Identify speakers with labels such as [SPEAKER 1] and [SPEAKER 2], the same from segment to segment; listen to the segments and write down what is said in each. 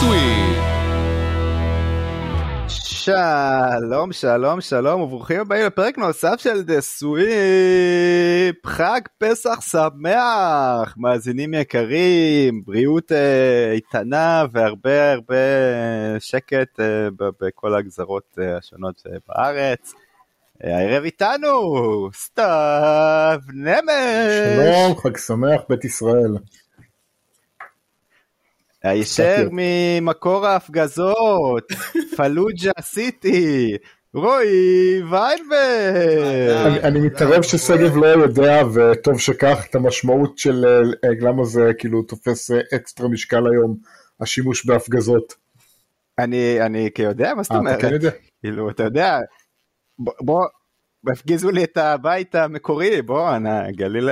[SPEAKER 1] סוויפ.
[SPEAKER 2] שלום, שלום, שלום, וברוכים הבאים לפרק נוסף של דה סוויפ. חג פסח שמח, מאזינים יקרים, בריאות אה, איתנה והרבה הרבה שקט אה, ב- בכל הגזרות אה, השונות אה, בארץ. אה, הערב איתנו, סתיו נמש.
[SPEAKER 3] שלום, חג שמח בית ישראל.
[SPEAKER 2] הישר ממקור ההפגזות, פלוג'ה סיטי, רועי ויינברג.
[SPEAKER 3] אני- מתערב ששגב לא יודע, וטוב שכך, את המשמעות של אה, למה זה כאילו תופס אה, אקסטרה משקל היום, השימוש בהפגזות.
[SPEAKER 2] אני, אני יודע, מה זאת
[SPEAKER 3] אה, אתה
[SPEAKER 2] אומרת?
[SPEAKER 3] כן יודע?
[SPEAKER 2] כאילו, אתה יודע, בוא, הפגיזו לי את הבית המקורי, בוא, גליל,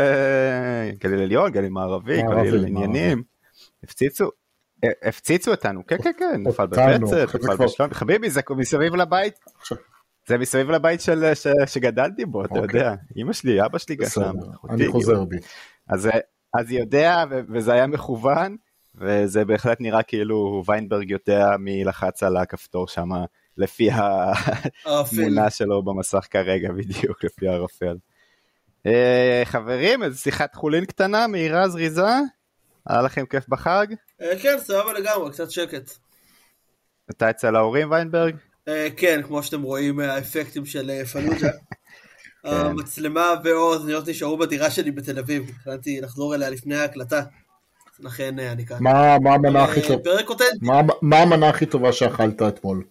[SPEAKER 2] עליון, גליל מערבי, גליל עניינים, הפציצו. הפציצו אותנו, כן כן כן, נפל בבצת, נפל בשלום, חביבי זה מסביב לבית, זה מסביב לבית של, ש, שגדלתי בו, אתה
[SPEAKER 3] אוקיי.
[SPEAKER 2] יודע, אמא שלי, אבא שלי אחותי,
[SPEAKER 3] אני חוזר. בי.
[SPEAKER 2] אז, אז יודע, ו- וזה היה מכוון, וזה בהחלט נראה כאילו ויינברג יודע מי לחץ על הכפתור שם, לפי. התמונה שלו במסך כרגע, בדיוק, לפי הערפל. אה, חברים, איזו שיחת חולין קטנה, מהירה, זריזה, היה לכם כיף בחג?
[SPEAKER 4] אה, כן, סבבה לגמרי, קצת שקט.
[SPEAKER 2] אתה אצל ההורים ויינברג?
[SPEAKER 4] אה, כן, כמו שאתם רואים האפקטים של אה, פלוג'ה.
[SPEAKER 2] כן.
[SPEAKER 4] המצלמה והאוזניות נשארו בדירה שלי בתל אביב. החלטתי לחזור אליה לפני ההקלטה. לכן אה, אני כאן.
[SPEAKER 3] המנה הכי
[SPEAKER 4] אה,
[SPEAKER 3] טובה? מה המנה הכי טובה שאכלת אתמול?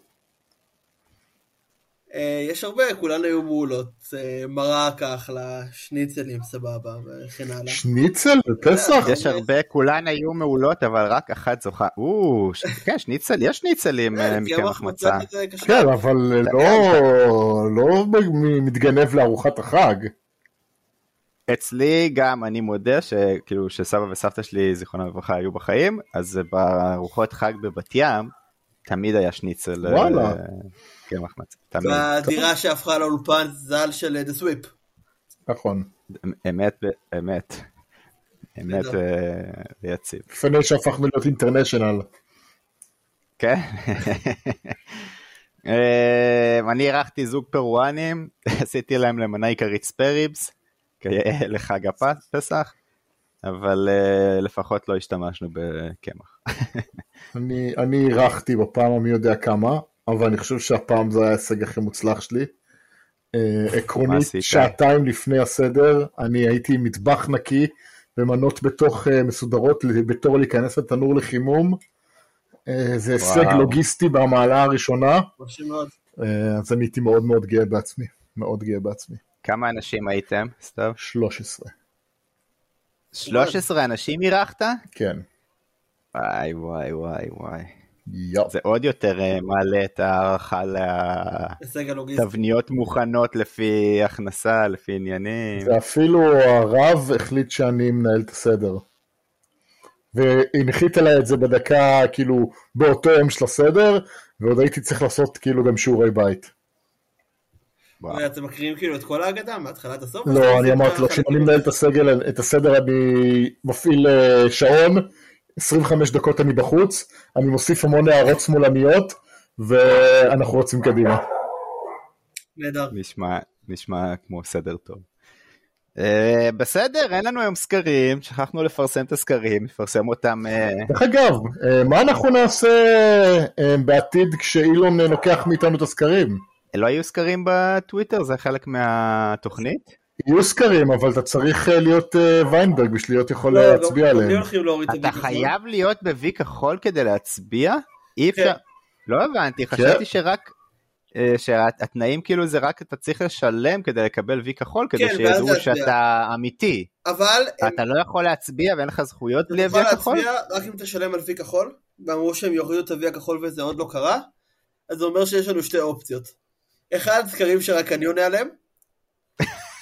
[SPEAKER 4] אה, יש הרבה, כולן היו מעולות. אה, מרק אחלה, שניצלים סבבה, וכן הלאה.
[SPEAKER 3] שניצל בפסח?
[SPEAKER 2] יש הרבה, כולן היו מעולות, אבל רק אחת זוכה. או, ש- כן, שניצל, יש שניצלים אה,
[SPEAKER 4] אה,
[SPEAKER 2] מקמח
[SPEAKER 4] קמח
[SPEAKER 2] מצה.
[SPEAKER 3] כן, אבל לא לא מתגנב לארוחת החג.
[SPEAKER 2] אצלי גם, אני מודה שכאילו שסבא וסבתא שלי, זיכרונם לברכה, היו בחיים, אז בארוחות חג בבת ים, תמיד היה שניצל.
[SPEAKER 3] וואלה.
[SPEAKER 2] קמח מצה, תמיד.
[SPEAKER 4] בדירה שהפכה לאולפן ז"ל של דה סוויפ.
[SPEAKER 3] נכון.
[SPEAKER 2] אמת, אמת. אמת
[SPEAKER 4] בסדר.
[SPEAKER 2] אה, ויציב.
[SPEAKER 3] לפני שהפכנו להיות אינטרנשיונל.
[SPEAKER 2] כן. אה, אני אירחתי זוג פרואנים, עשיתי להם למנה עיקרית ספריבס, כיאה לחג הפסח, אבל אה, לפחות לא השתמשנו בקמח.
[SPEAKER 3] אני אני אירחתי בפעם המי יודע כמה, אבל אני חושב שהפעם זה היה ההישג הכי מוצלח שלי. אה, עקרונית? שעתיים לפני הסדר, אני הייתי עם מטבח נקי ומנות בתוך אה, מסודרות בתור להיכנס לתנור לחימום. אה, זה הישג. לוגיסטי במעלה הראשונה, אז אני הייתי מאוד מאוד גאה בעצמי, מאוד גאה בעצמי.
[SPEAKER 2] כמה אנשים הייתם? סתיו?
[SPEAKER 3] 13,
[SPEAKER 2] 13 אנשים אירחת?
[SPEAKER 3] כן.
[SPEAKER 2] וואי וואי וואי וואי.
[SPEAKER 3] יו.
[SPEAKER 2] זה עוד יותר אה, מעלה את ההערכה. לתבניות מוכנות לפי הכנסה, לפי עניינים.
[SPEAKER 3] ואפילו הרב החליט שאני מנהל את הסדר. והנחית עליי את זה בדקה, כאילו, באותו יום של הסדר, ועוד הייתי צריך לעשות כאילו גם שיעורי בית.
[SPEAKER 4] אתם מקריאים כאילו את כל ההגדה מההתחלה עד הסוף?
[SPEAKER 3] לא, אני אמרתי לו,
[SPEAKER 4] ככה-
[SPEAKER 3] שאם אני מנהל את הסדר אני מפעיל אה, שעון, 25 דקות אני בחוץ, אני מוסיף המון הערות שמאלניות, ואנחנו רצים קדימה.
[SPEAKER 4] נהדר.
[SPEAKER 2] נשמע, נשמע כמו סדר טוב. Uh, בסדר, אין לנו היום סקרים, שכחנו לפרסם את הסקרים, נפרסם אותם. Uh,
[SPEAKER 3] דרך אגב, אה, מה אנחנו נעשה אה, בעתיד כשאילון לוקח מאיתנו את הסקרים?
[SPEAKER 2] לא היו סקרים בטוויטר? זה חלק מהתוכנית?
[SPEAKER 3] יהיו סקרים, אבל אתה צריך אה, להיות אה, ויינברג בשביל להיות יכול
[SPEAKER 4] לא,
[SPEAKER 3] להצביע
[SPEAKER 4] לא,
[SPEAKER 3] עליהם.
[SPEAKER 4] לא את
[SPEAKER 2] אתה. חייב להיות בוי כחול כדי להצביע? אי אפשר...
[SPEAKER 4] כן.
[SPEAKER 2] לא הבנתי, חשבתי שרק... אה, שהתנאים כאילו זה רק אתה צריך לשלם כדי לקבל וי כחול כדי
[SPEAKER 4] כן,
[SPEAKER 2] שידעו
[SPEAKER 4] להצביע.
[SPEAKER 2] שאתה אמיתי.
[SPEAKER 4] אבל הם-
[SPEAKER 2] אתה לא יכול להצביע ואין לך זכויות בלי וי הכחול?
[SPEAKER 4] להצביע רק אם תשלם על וי כחול, ואמרו שהם יורידו את הוי הכחול וזה עוד לא קרה, אז זה אומר שיש לנו שתי אופציות. אחד, סקרים שרק אני עונה עליהם,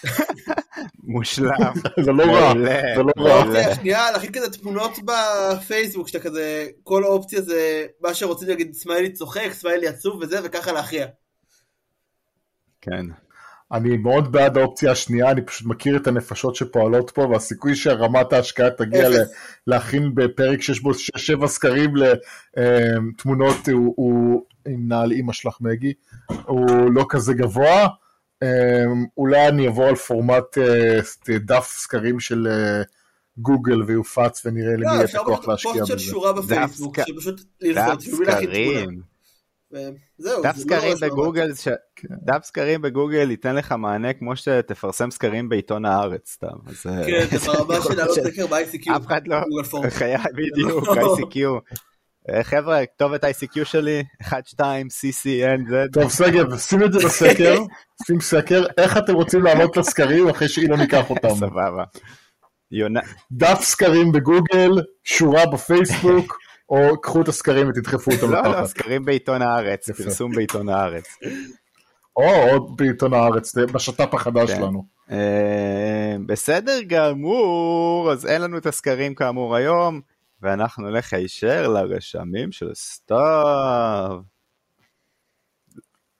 [SPEAKER 2] מושלם.
[SPEAKER 3] זה לא רע, זה לא רע.
[SPEAKER 4] השנייה, להכין כזה תמונות בפייסבוק, שאתה כזה, כל אופציה זה מה שרוצים להגיד, סמיילי צוחק, סמיילי עצוב וזה, וככה להכריע.
[SPEAKER 2] כן.
[SPEAKER 3] אני מאוד בעד האופציה השנייה, אני פשוט מכיר את הנפשות שפועלות פה, והסיכוי שרמת ההשקעה תגיע ל-. להכין בפרק שיש בו 6-7 סקרים לתמונות, הוא, הוא עם נעל אימא שלך מגי, הוא לא כזה גבוה. אה, אולי אני אעבור על פורמט אה, דף סקרים של אה, גוגל ויופץ ונראה למי
[SPEAKER 4] לא,
[SPEAKER 3] יהיה את הכוח להשקיע
[SPEAKER 4] פוסט של
[SPEAKER 3] בזה.
[SPEAKER 4] שורה בפייסבוק,
[SPEAKER 2] דף
[SPEAKER 4] שפשוט ללחוץ.
[SPEAKER 2] סקרים. דף
[SPEAKER 4] לא
[SPEAKER 2] סקרים. בגוגל,
[SPEAKER 3] כן.
[SPEAKER 2] דף סקרים בגוגל ייתן לך מענה כמו שתפרסם סקרים בעיתון הארץ סתם. אז, אה,
[SPEAKER 4] כן, זה ברמה של לעלות סקר ב-ICQ.
[SPEAKER 2] אף אחד לא, בדיוק, ICQ. אה, חבר'ה, כתובת ICQ שלי, 1, 2, CCNZ.
[SPEAKER 3] טוב שגב, שים את זה בסקר, שים סקר, איך אתם רוצים לעלות לסקרים אחרי שאילון ייקח אותם.
[SPEAKER 2] סבבה.
[SPEAKER 3] דף סקרים בגוגל, שורה בפייסבוק, או קחו את הסקרים ותדחפו אותם
[SPEAKER 2] לא, לא,
[SPEAKER 3] לתחת.
[SPEAKER 2] סקרים בעיתון הארץ. פרסום בעיתון הארץ.
[SPEAKER 3] או עוד בעיתון הארץ, בשת"פ החדש
[SPEAKER 2] כן.
[SPEAKER 3] שלנו.
[SPEAKER 2] אה, בסדר גמור, אז אין לנו את הסקרים כאמור היום, ואנחנו נלך הישר לרשמים של סתיו.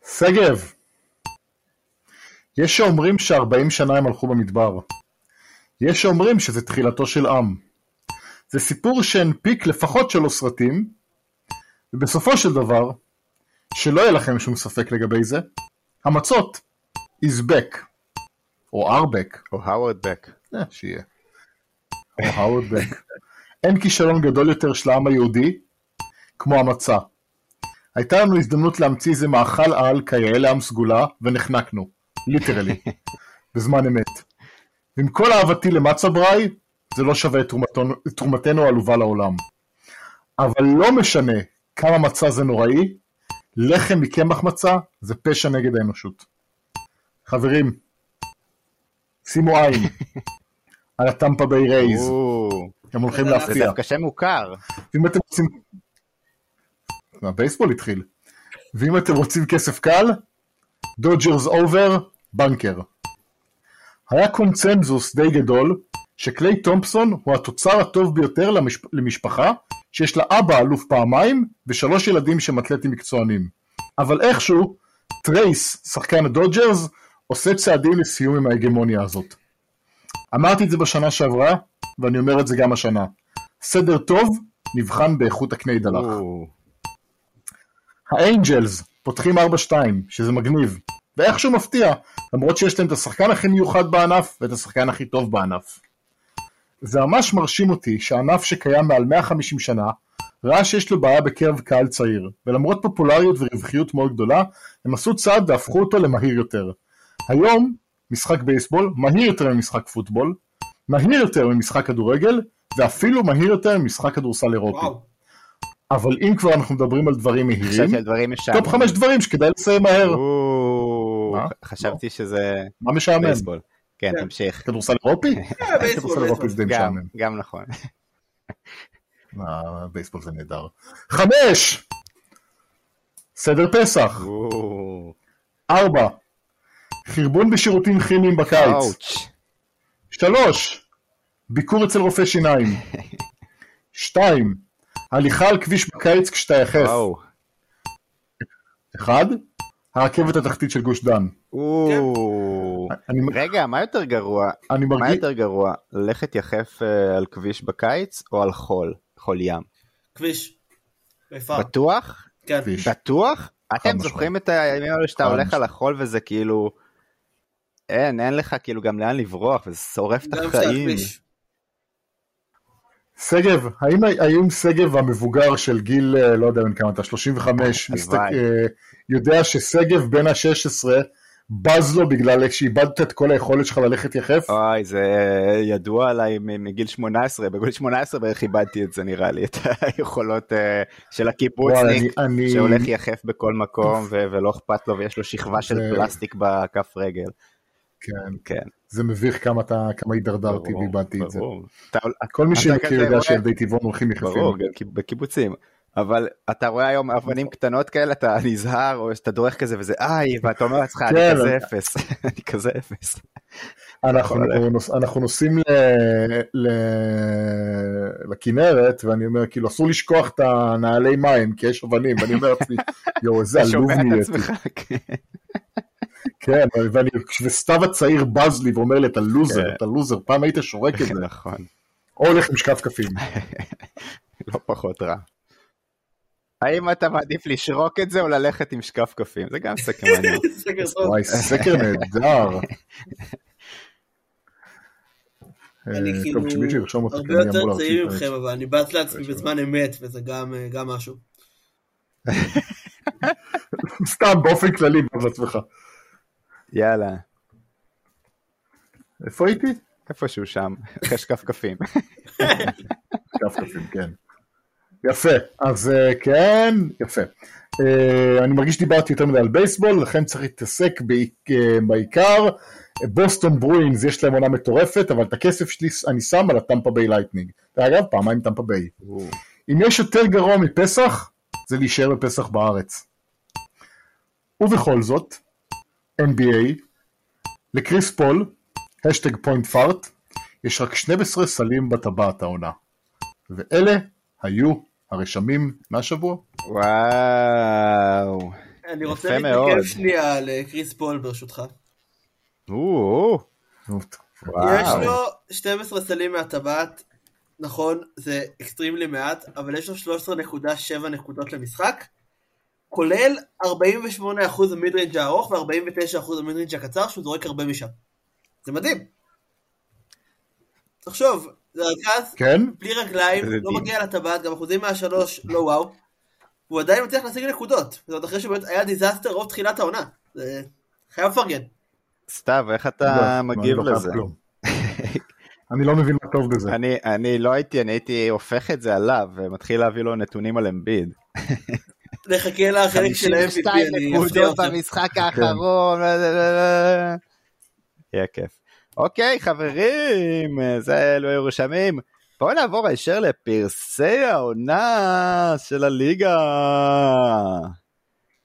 [SPEAKER 3] שגב, יש שאומרים ש-40 שנה הם הלכו במדבר. יש שאומרים שזה תחילתו של עם. זה סיפור שהנפיק לפחות שלוש סרטים, ובסופו של דבר, שלא יהיה לכם שום ספק לגבי זה, המצות is back, או back,
[SPEAKER 2] או האוורד בק.
[SPEAKER 3] אה, שיהיה, או האוורד בק. אין כישלון גדול יותר של העם היהודי כמו המצה. הייתה לנו הזדמנות להמציא איזה מאכל על כיאה לעם סגולה, ונחנקנו, ליטרלי, בזמן אמת. ועם כל אהבתי למצה בראי, זה לא שווה את תרומתנו, העלובה לעולם. אבל לא משנה כמה מצה זה נוראי, לחם מקמח מצה זה פשע נגד האנושות. חברים, שימו עין על הטמפה ביי רייז, הם הולכים
[SPEAKER 4] זה
[SPEAKER 2] זה
[SPEAKER 3] להפתיע.
[SPEAKER 2] דווקא שם מוכר.
[SPEAKER 3] ואם אתם רוצים... הבייסבול התחיל. ואם אתם רוצים כסף קל, דודג'רס over, בנקר. היה קונצנזוס די גדול שקליי תומפסון הוא התוצר הטוב ביותר למש... למשפחה שיש לה אבא אלוף פעמיים ושלוש ילדים שהם אתלטים מקצוענים. אבל איכשהו, טרייס, שחקן הדודג'רס, עושה צעדים לסיום עם ההגמוניה הזאת. אמרתי את זה בשנה שעברה, ואני אומר את זה גם השנה. סדר טוב נבחן באיכות הקניידלך.
[SPEAKER 2] או,
[SPEAKER 3] האנג'לס פותחים 4-2, שזה מגניב, ואיכשהו מפתיע, למרות שיש להם את השחקן הכי מיוחד בענף ואת השחקן הכי טוב בענף. זה ממש מרשים אותי שענף שקיים מעל 150 שנה, ראה שיש לו בעיה בקרב קהל צעיר, ולמרות פופולריות ורווחיות מאוד גדולה, הם עשו צעד והפכו אותו למהיר יותר. היום, משחק בייסבול מהיר יותר ממשחק פוטבול, מהיר יותר ממשחק כדורגל, ואפילו מהיר יותר ממשחק כדורסל אירופי.
[SPEAKER 4] וואו.
[SPEAKER 3] אבל אם כבר אנחנו מדברים על דברים מהירים. top חמש דברים שכדאי לסיים מהר.
[SPEAKER 2] חשבתי שזה
[SPEAKER 3] מה משעמם?
[SPEAKER 2] בייסבול. כן,
[SPEAKER 4] כן.
[SPEAKER 2] תמשיך.
[SPEAKER 3] כדורסל אירופי?
[SPEAKER 4] בייסבול,
[SPEAKER 3] כדורסל אירופי זה די משעמם.
[SPEAKER 2] גם נכון.
[SPEAKER 3] בייסבול זה נהדר. חמש! סדר פסח. ארבע. חרבון בשירותים כימיים בקיץ. שלוש. ביקור אצל רופא שיניים. שתיים. הליכה על כביש בקיץ כשאתה יחף.
[SPEAKER 2] וואו.
[SPEAKER 3] אחד. הרכבת התחתית של גוש דן. אני,
[SPEAKER 2] רגע, מה יותר גרוע?
[SPEAKER 3] אני
[SPEAKER 2] מה
[SPEAKER 3] מרגיש...
[SPEAKER 2] יותר גרוע? ללכת יחף אה, על כביש בקיץ או על חול? חול ים.
[SPEAKER 4] כביש.
[SPEAKER 2] בטוח?
[SPEAKER 4] כן.
[SPEAKER 2] בטוח? אתם. זוכרים את הימים האלה שאתה הולך. על החול וזה כאילו... אין, אין לך כאילו גם לאן לברוח וזה שורף את החיים.
[SPEAKER 3] שגב, האם, האם שגב המבוגר של גיל, אה, לא יודע בן כמה אתה, 35, מסתק,
[SPEAKER 2] הלוואי.
[SPEAKER 3] אה, יודע ששגב בן ה-16 בז לו בגלל שאיבדת את כל היכולת שלך ללכת יחף?
[SPEAKER 2] אוי, זה ידוע עליי מגיל 18, בגיל 18 בערך איבדתי את זה נראה לי, את היכולות אה, של הקיבוצניק,
[SPEAKER 3] אני,
[SPEAKER 2] שהולך יחף בכל מקום ולא אכפת לו ויש לו שכבה של פלסטיק בכף רגל.
[SPEAKER 3] כן,
[SPEAKER 2] כן,
[SPEAKER 3] זה מביך כמה, אתה, כמה הידרדרתי ואיבדתי את זה.
[SPEAKER 2] ברור. אתה-
[SPEAKER 3] כל מי שמכיר יודע שילדי טבעון הולכים יחפים.
[SPEAKER 2] ברור, בקיבוצים. אבל אתה רואה היום אבנים קטנות כאלה, אתה נזהר, או שאתה דורך כזה וזה איי, ואתה אומר לעצמך, אני
[SPEAKER 3] כן,
[SPEAKER 2] כזה אפס, אני כזה אפס.
[SPEAKER 3] אנחנו, נוסעים לכנרת, ואני אומר, כאילו, אסור לשכוח את הנעלי מים, כי יש אבנים, ואני אומר לעצמי, יואו, איזה עלוב נהייתי.
[SPEAKER 2] כן.
[SPEAKER 3] ואני, וסתיו הצעיר בז לי ואומר לי, אתה לוזר,
[SPEAKER 2] כן.
[SPEAKER 3] אתה לוזר, פעם היית שורק את זה,
[SPEAKER 2] נכון,
[SPEAKER 3] או הולך עם שקף קפים.
[SPEAKER 2] לא פחות רע. האם אתה מעדיף לשרוק את זה או ללכת עם שקף קפים? זה גם סקר מעניין.
[SPEAKER 4] סקר טוב.
[SPEAKER 3] וואי, סקר נהדר.
[SPEAKER 4] אני
[SPEAKER 3] אה,
[SPEAKER 4] כאילו הרבה יותר צעיר. ממכם, אבל אני בז לעצמי
[SPEAKER 3] זה
[SPEAKER 4] בזמן אמת, וזה גם אה, גם משהו.
[SPEAKER 3] סתם, באופן כללי, בז לעצמך.
[SPEAKER 2] יאללה,
[SPEAKER 3] איפה הייתי?
[SPEAKER 2] איפשהו שם, אחרי שקף קפים.
[SPEAKER 3] שקף קפים, כן. יפה, אז אה, כן, יפה. אה, אני מרגיש שדיברתי יותר מדי על בייסבול, לכן צריך להתעסק אה, בעיקר. בוסטון ברוינס, יש להם עונה מטורפת, אבל את הכסף שלי אני שם על הטמפה ביי לייטנינג. ואגב, פעמיים טמפה ביי. אם יש יותר גרוע מפסח, זה להישאר בפסח בארץ. ובכל זאת, NBA, לקריס פול, hashtag point fart, יש רק 12 סלים בטבעת העונה. ואלה היו הרשמים מהשבוע.
[SPEAKER 2] וואו.
[SPEAKER 4] אני רוצה
[SPEAKER 2] יפה מאוד.
[SPEAKER 4] להתנגב שנייה לקריס פול ברשותך. יש. לו 12 סלים מהטבעת, נכון, זה extremely מעט, אבל יש לו 13.7 נקודות למשחק, כולל 48% ה mid-range הארוך ו-49% ה mid-range הקצר, שהוא זורק הרבה משם. זה מדהים. תחשוב, זה רכז
[SPEAKER 3] כן?
[SPEAKER 4] בלי רגליים,
[SPEAKER 2] זה
[SPEAKER 4] לא. מגיע לטבעת, גם אחוזים מהשלוש, לא וואו. והוא עדיין מצליח להשיג נקודות. זאת אומרת, אחרי שבאמת היה disaster רוב תחילת העונה. זה חייב לפרגן.
[SPEAKER 2] סתיו, איך
[SPEAKER 3] לא,
[SPEAKER 2] אתה
[SPEAKER 3] אני
[SPEAKER 2] מגיב
[SPEAKER 3] לא
[SPEAKER 2] לזה?
[SPEAKER 3] אני לא מבין מה טוב בזה.
[SPEAKER 2] אני, אני לא הייתי, אני הייתי הופך את זה עליו ומתחיל להביא לו נתונים על אמביד.
[SPEAKER 4] נחכה לחלק של ה-MVP,
[SPEAKER 2] 52
[SPEAKER 4] אני אפתיע אתכם.
[SPEAKER 2] במשחק האחרון. יהיה כיף. אוקיי חברים, זה אלו היו רשמים. בואו נעבור הישר לפרסי העונה של הליגה.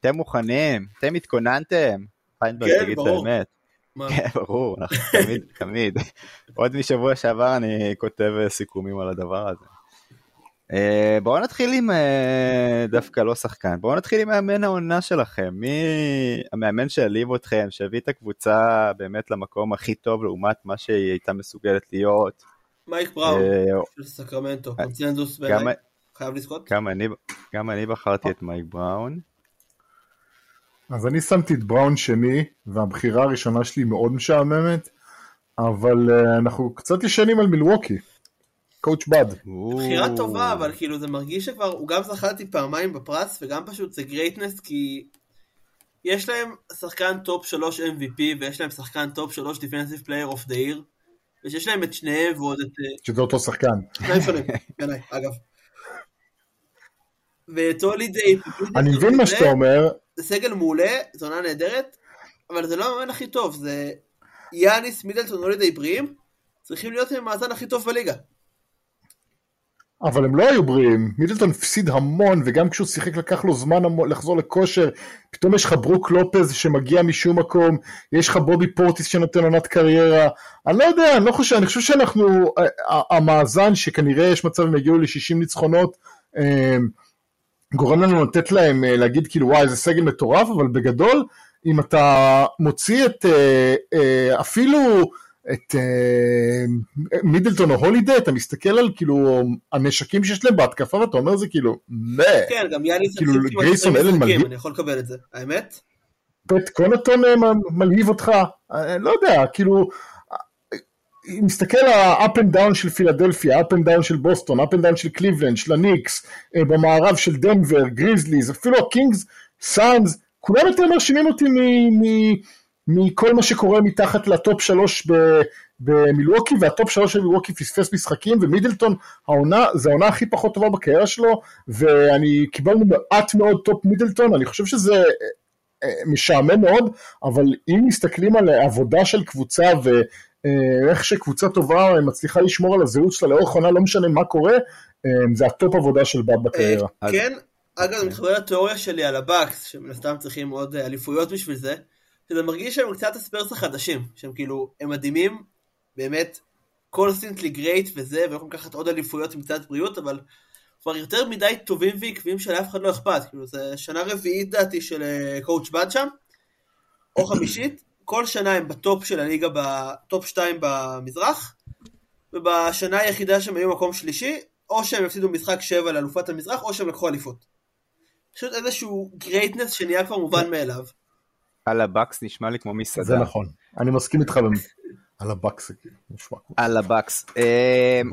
[SPEAKER 2] אתם מוכנים? אתם התכוננתם? פיינברג,
[SPEAKER 4] כן,
[SPEAKER 2] תגיד את
[SPEAKER 4] ברור.
[SPEAKER 2] האמת. כן, ברור, אנחנו תמיד, תמיד. עוד משבוע שעבר אני כותב סיכומים על הדבר הזה. אה, בואו נתחיל עם אה, דווקא לא שחקן, בואו נתחיל עם מאמן העונה שלכם. מי המאמן שהעליב אתכם, שהביא את הקבוצה באמת למקום הכי טוב לעומת מה שהיא הייתה מסוגלת להיות.
[SPEAKER 4] מייק בראון,
[SPEAKER 2] אה,
[SPEAKER 4] של סקרמנטו, קונצנזוס בעיניי. חייב לזכות.
[SPEAKER 2] גם אני- גם אני בחרתי את מייק בראון.
[SPEAKER 3] אז אני שמתי את בראון שני, והבחירה הראשונה שלי מאוד משעממת, אבל אנחנו קצת ישנים על מילווקי. Coach Bud.
[SPEAKER 4] בחירה טובה, אבל כאילו זה מרגיש שכבר, הוא גם זכה אותי פעמיים בפרס, וגם פשוט זה greatness, כי יש להם שחקן top 3 MVP, ויש להם שחקן top 3 Defensive Player of the Year, ושיש להם את שניהם ועוד את... אה,
[SPEAKER 3] שזה אותו שחקן.
[SPEAKER 4] שניים שונים, בעיניי, אגב. ואת הולידיי,
[SPEAKER 3] אני מבין מה שאתה אומר,
[SPEAKER 4] זה סגל מעולה, זו עונה נהדרת, אבל זה לא המאמן הכי טוב, זה יאניס, מידלטון, הולידיי בריאים, צריכים להיות עם המאזן הכי טוב בליגה.
[SPEAKER 3] אבל הם לא היו בריאים. מידלטון הפסיד המון, וגם כשהוא שיחק לקח לו זמן לחזור לכושר. פתאום יש לך ברוק לופז שמגיע משום מקום, יש לך בובי פורטיס שנותן עונת קריירה. אני לא יודע, אני לא חושב, אני חושב שאנחנו, המאזן שכנראה יש מצב הם יגיעו ל-60 ניצחונות, אה, גורם לנו לתת להם, אה, להגיד כאילו וואי זה סגל מטורף, אבל בגדול, אם אתה מוציא את אה, אה, אפילו את אה, מידלטון או הולידי, אתה מסתכל על כאילו הנשקים שיש להם בהתקפה ואתה אומר זה כאילו, מה,
[SPEAKER 4] כן, גם יאניס
[SPEAKER 3] כאילו, גרייסון
[SPEAKER 4] 20
[SPEAKER 3] אלן מלהיב.
[SPEAKER 4] אני יכול לקבל את זה. האמת?
[SPEAKER 3] פט קונטון אה, מלהיב אותך, אה, לא יודע, כאילו, מסתכל על ה-up and down של פילדלפיה, up and down של בוסטון, up and down של קליבלנד, של הניקס, במערב של דנבר, גריזליז, אפילו הקינגס, סאנס, כולם יותר מרשימים אותי מ- מ- מכל מה שקורה מתחת ל top שלוש במילווקי, וה top שלוש של מילווקי פספס משחקים, ומידלטון, העונה, זה העונה הכי פחות טובה בקריירה שלו, ואני קיבלנו מעט מאוד top מידלטון, אני חושב שזה אה, משעמם מאוד, אבל אם מסתכלים על עבודה של קבוצה ואיך שקבוצה טובה מצליחה לשמור על הזהות שלה לאורך עונה, לא משנה מה קורה, אה, זה ה top עבודה של Bud בקריירה.
[SPEAKER 4] כן, אגב, אני מתחבר לתיאוריה שלי על הבאקס, שמן הסתם צריכים עוד אה, אליפויות בשביל זה, שזה מרגיש שהם קצת הספרס החדשים, שהם כאילו, הם מדהימים, באמת, constantly great וזה, והם יכולים לקחת עוד אליפויות עם קצת בריאות, אבל כבר יותר מדי טובים ועקביים שלאף אחד לא אכפת, כאילו, זה שנה רביעית דעתי של אה, Coach Bud שם, או חמישית, כל שנה הם ב top של הליגה, ב top 2 במזרח, ובשנה היחידה שהם היו מקום שלישי, או שהם הפסידו משחק 7 לאלופת המזרח, או שהם לקחו אליפות. פשוט איזשהו greatness שנהיה כבר מובן מאליו.
[SPEAKER 2] על הבקס נשמע לי כמו מסעדה.
[SPEAKER 3] זה נכון, אני מסכים איתך על הבקס, כאילו נשמע כמו...
[SPEAKER 2] על הבקס.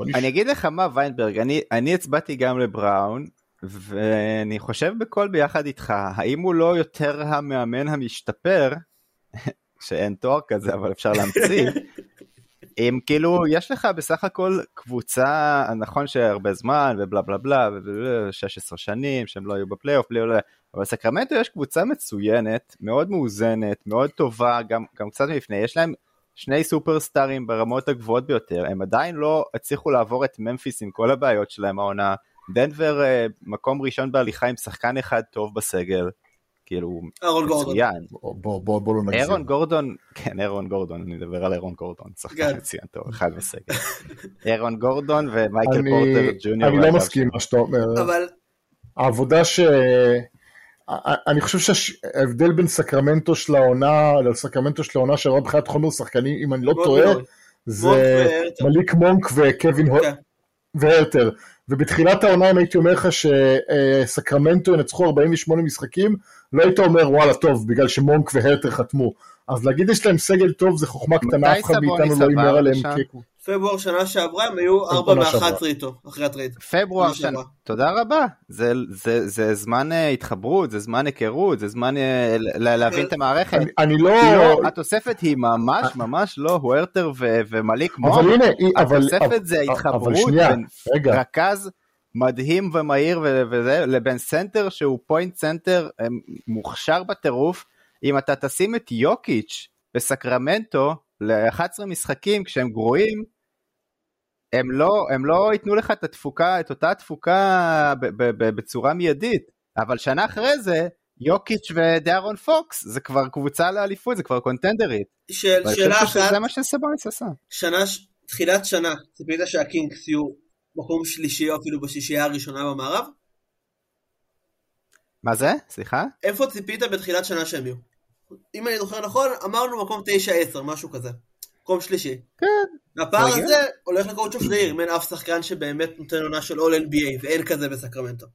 [SPEAKER 3] נש-
[SPEAKER 2] אני אגיד לך מה ויינברג, אני- אני הצבעתי גם לבראון, ואני חושב בקול ביחד איתך, האם הוא לא יותר המאמן המשתפר, שאין תואר כזה אבל אפשר להמציא, אם כאילו יש לך בסך הכל קבוצה, נכון שהרבה זמן ובלה בלה בלה, ובלה, 16 שנים שהם לא היו בפלייאוף, בלי אבל סקרמנטו יש קבוצה מצוינת, מאוד מאוזנת, מאוד טובה, גם, גם קצת מלפני, יש להם שני סופרסטארים ברמות הגבוהות ביותר, הם עדיין לא הצליחו לעבור את ממפיס עם כל הבעיות שלהם העונה, דנבר אה, מקום ראשון בהליכה עם שחקן אחד טוב בסגל, כאילו
[SPEAKER 4] אהרון גורדון.
[SPEAKER 2] מצוין.
[SPEAKER 3] בוא- בוא בוא- בוא לא נגזים.
[SPEAKER 2] אירון גורדון, כן אירון גורדון, אני מדבר על אירון גורדון, שחקן
[SPEAKER 4] כן.
[SPEAKER 2] מצוין טוב, אחד בסגל. אירון גורדון ומייקל
[SPEAKER 3] אני-
[SPEAKER 2] פורטר ג'וניור.
[SPEAKER 3] אני לא מסכים מה שאתה אומר.
[SPEAKER 4] אבל
[SPEAKER 3] העבודה ש... אני חושב שההבדל בין סקרמנטו של העונה לסקרמנטו של העונה שעברה מבחינת חומר שחקנים, אם אני לא טועה. זה. מליק מונק וקווין
[SPEAKER 4] כן.
[SPEAKER 3] והרטר. ובתחילת העונה אם הייתי אומר לך שסקרמנטו ינצחו 48 משחקים, לא היית אומר וואלה טוב, בגלל שמונק והרטר חתמו. אז להגיד יש להם סגל טוב זה חוכמה קטנה, אף אחד מאיתנו לא הימר עליהם
[SPEAKER 2] לשם?
[SPEAKER 4] פברואר שנה שעברה הם היו 4
[SPEAKER 3] עונה שעברה.
[SPEAKER 4] מ-11 איתו, אחרי ה trade.
[SPEAKER 2] פברואר
[SPEAKER 4] שנה.
[SPEAKER 2] תודה רבה, זה- זה זה זמן אה, התחברות, זה זמן היכרות, זה זמן אה, ל- להבין את המערכת.
[SPEAKER 3] אני- אני לא...
[SPEAKER 2] לא, התוספת היא ממש ממש לא הוארטר ו- ומליק מונק,
[SPEAKER 3] אבל הנה, היא- אבל...
[SPEAKER 2] התוספת זה
[SPEAKER 3] שנייה,
[SPEAKER 2] בין רכז מדהים ומהיר ו- וזה, לבין סנטר שהוא point center אה, מוכשר בטירוף. אם אתה תשים את יוקיץ' בסקרמנטו ל-11 משחקים כשהם גרועים, הם לא, הם לא ייתנו לך את התפוקה, את אותה תפוקה ב- ב- ב- בצורה מיידית. אבל שנה אחרי זה, יוקיץ' ודארון פוקס, זה כבר קבוצה לאליפות, זה כבר קונטנדרית.
[SPEAKER 4] של- שאלה אחת,
[SPEAKER 2] שזה מה שסבוניס עשה.
[SPEAKER 4] שנה, תחילת שנה, ציפית שהקינגס יהיו מקום שלישי או אפילו בשישייה הראשונה במערב?
[SPEAKER 2] מה זה? סליחה?
[SPEAKER 4] איפה ציפית בתחילת שנה שהם יהיו? אם אני זוכר נכון, אמרנו מקום 9-10, משהו כזה. מקום שלישי.
[SPEAKER 2] כן.
[SPEAKER 4] והפער. הזה הולך ל Coach of the Year, אם אין אף שחקן שבאמת נותן עונה של All NBA, ואין כזה בסקרמנטו.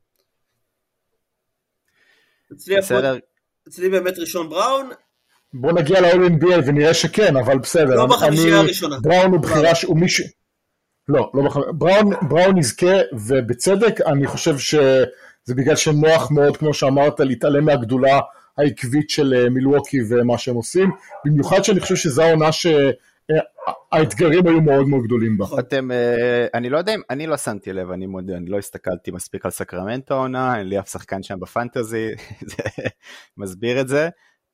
[SPEAKER 4] אצלי, באמת ראשון בראון,
[SPEAKER 3] בוא נגיע ל-all-NBA ונראה שכן, אבל בסדר.
[SPEAKER 4] לא בחמישייה הראשונה.
[SPEAKER 3] בראון הוא בחירה שהוא מישהו... לא, לא בחמישייה. בראון, בראון יזכה, ובצדק, אני חושב שזה בגלל שנוח מאוד, כמו שאמרת, להתעלם מהגדולה העקבית של אה, מילווקי ומה שהם עושים. במיוחד שאני חושב שזו העונה שהאתגרים היו מאוד מאוד גדולים בה.
[SPEAKER 2] אתם, אה, אני לא יודע אם, אני לא שמתי לב, אני מודה, אני לא הסתכלתי מספיק על סקרמנטו העונה, אין לי אף שחקן שם בפנטזי, זה מסביר את זה.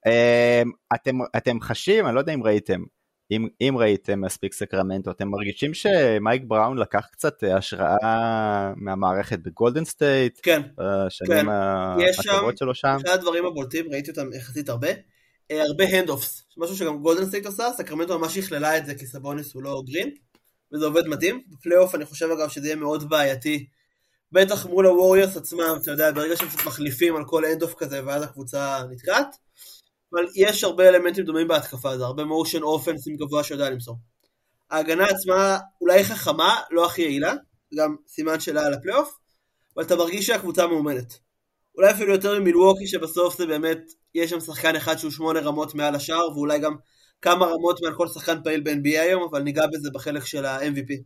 [SPEAKER 2] אה, אתם, אתם חשים, אני לא יודע אם ראיתם, אם, אם ראיתם מספיק סקרמנטו, אתם מרגישים שמייק בראון לקח קצת אה, השראה מהמערכת בגולדן סטייט,
[SPEAKER 4] כן, כן. יש שם-
[SPEAKER 2] הטובות שלו שם?
[SPEAKER 4] אחד הדברים הבולטים, ראיתי אותם יחסית הרבה, הרבה hand-offs, משהו שגם גולדן סטייט עושה, סקרמנטו ממש הכללה את זה כי סבוניס הוא לא גרין, וזה עובד מדהים. בפלייאוף אני חושב אגב שזה יהיה מאוד בעייתי, בטח מול הווריורס עצמם, אתה יודע, ברגע שהם קצת מחליפים על כל hand-off כזה ואז הקבוצה נתקעת, אבל יש הרבה אלמנטים דומים בהתקפה, זה הרבה motion offense עם גבוה שיודע למסור. ההגנה עצמה אולי חכמה, לא הכי יעילה, גם סימן שאלה על הפלייאוף, אבל אתה מרגיש שהקבוצה מאומנת. אולי אפילו יותר ממילווקי שבסוף זה באמת, יש שם שחקן אחד שהוא שמונה רמות מעל השאר, ואולי גם כמה רמות מעל כל שחקן פעיל ב-NBA היום, אבל ניגע בזה בחלק של ה-MVP.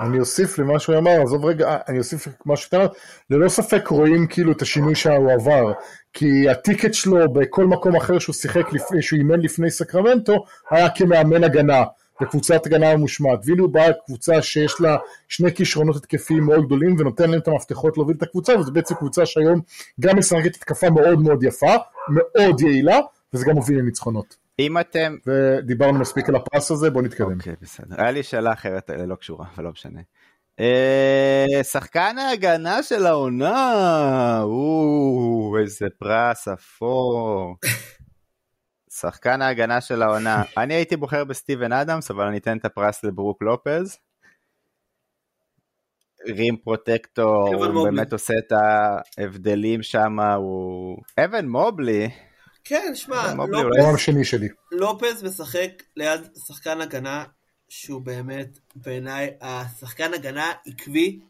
[SPEAKER 3] אני אוסיף למה שהוא אמר, עזוב רגע, אני אוסיף מה שאתה אומר, ללא ספק רואים כאילו את השינוי שהוא עבר, כי הטיקט שלו בכל מקום אחר שהוא שיחק לפני, שהוא אימן לפני סקרמנטו, היה כמאמן הגנה, בקבוצת הגנה ממושמעת, הוא בא לקבוצה שיש לה שני כישרונות התקפיים מאוד גדולים, ונותן להם את המפתחות להוביל את הקבוצה, וזו בעצם קבוצה שהיום גם משחקת התקפה מאוד מאוד יפה, מאוד יעילה, וזה גם מוביל לניצחונות.
[SPEAKER 2] אם אתם,
[SPEAKER 3] ודיברנו מספיק על הפרס הזה, בואו נתקדם.
[SPEAKER 2] אוקיי, בסדר. היה לי שאלה אחרת, אה, לא קשורה, אבל לא משנה. אה, שחקן ההגנה של העונה, או, איזה פרס אפור. שחקן ההגנה של העונה. אני הייתי בוחר בסטיבן אדמס, אבל אני אתן את הפרס לברוק לופז. רים פרוטקטור, הוא
[SPEAKER 4] מובלי.
[SPEAKER 2] באמת עושה את ההבדלים שם, הוא... אבן מובלי,
[SPEAKER 4] כן, שמע, לופז-
[SPEAKER 3] שלי.
[SPEAKER 4] לופז משחק ליד שחקן הגנה שהוא באמת, בעיניי, השחקן הגנה עקבי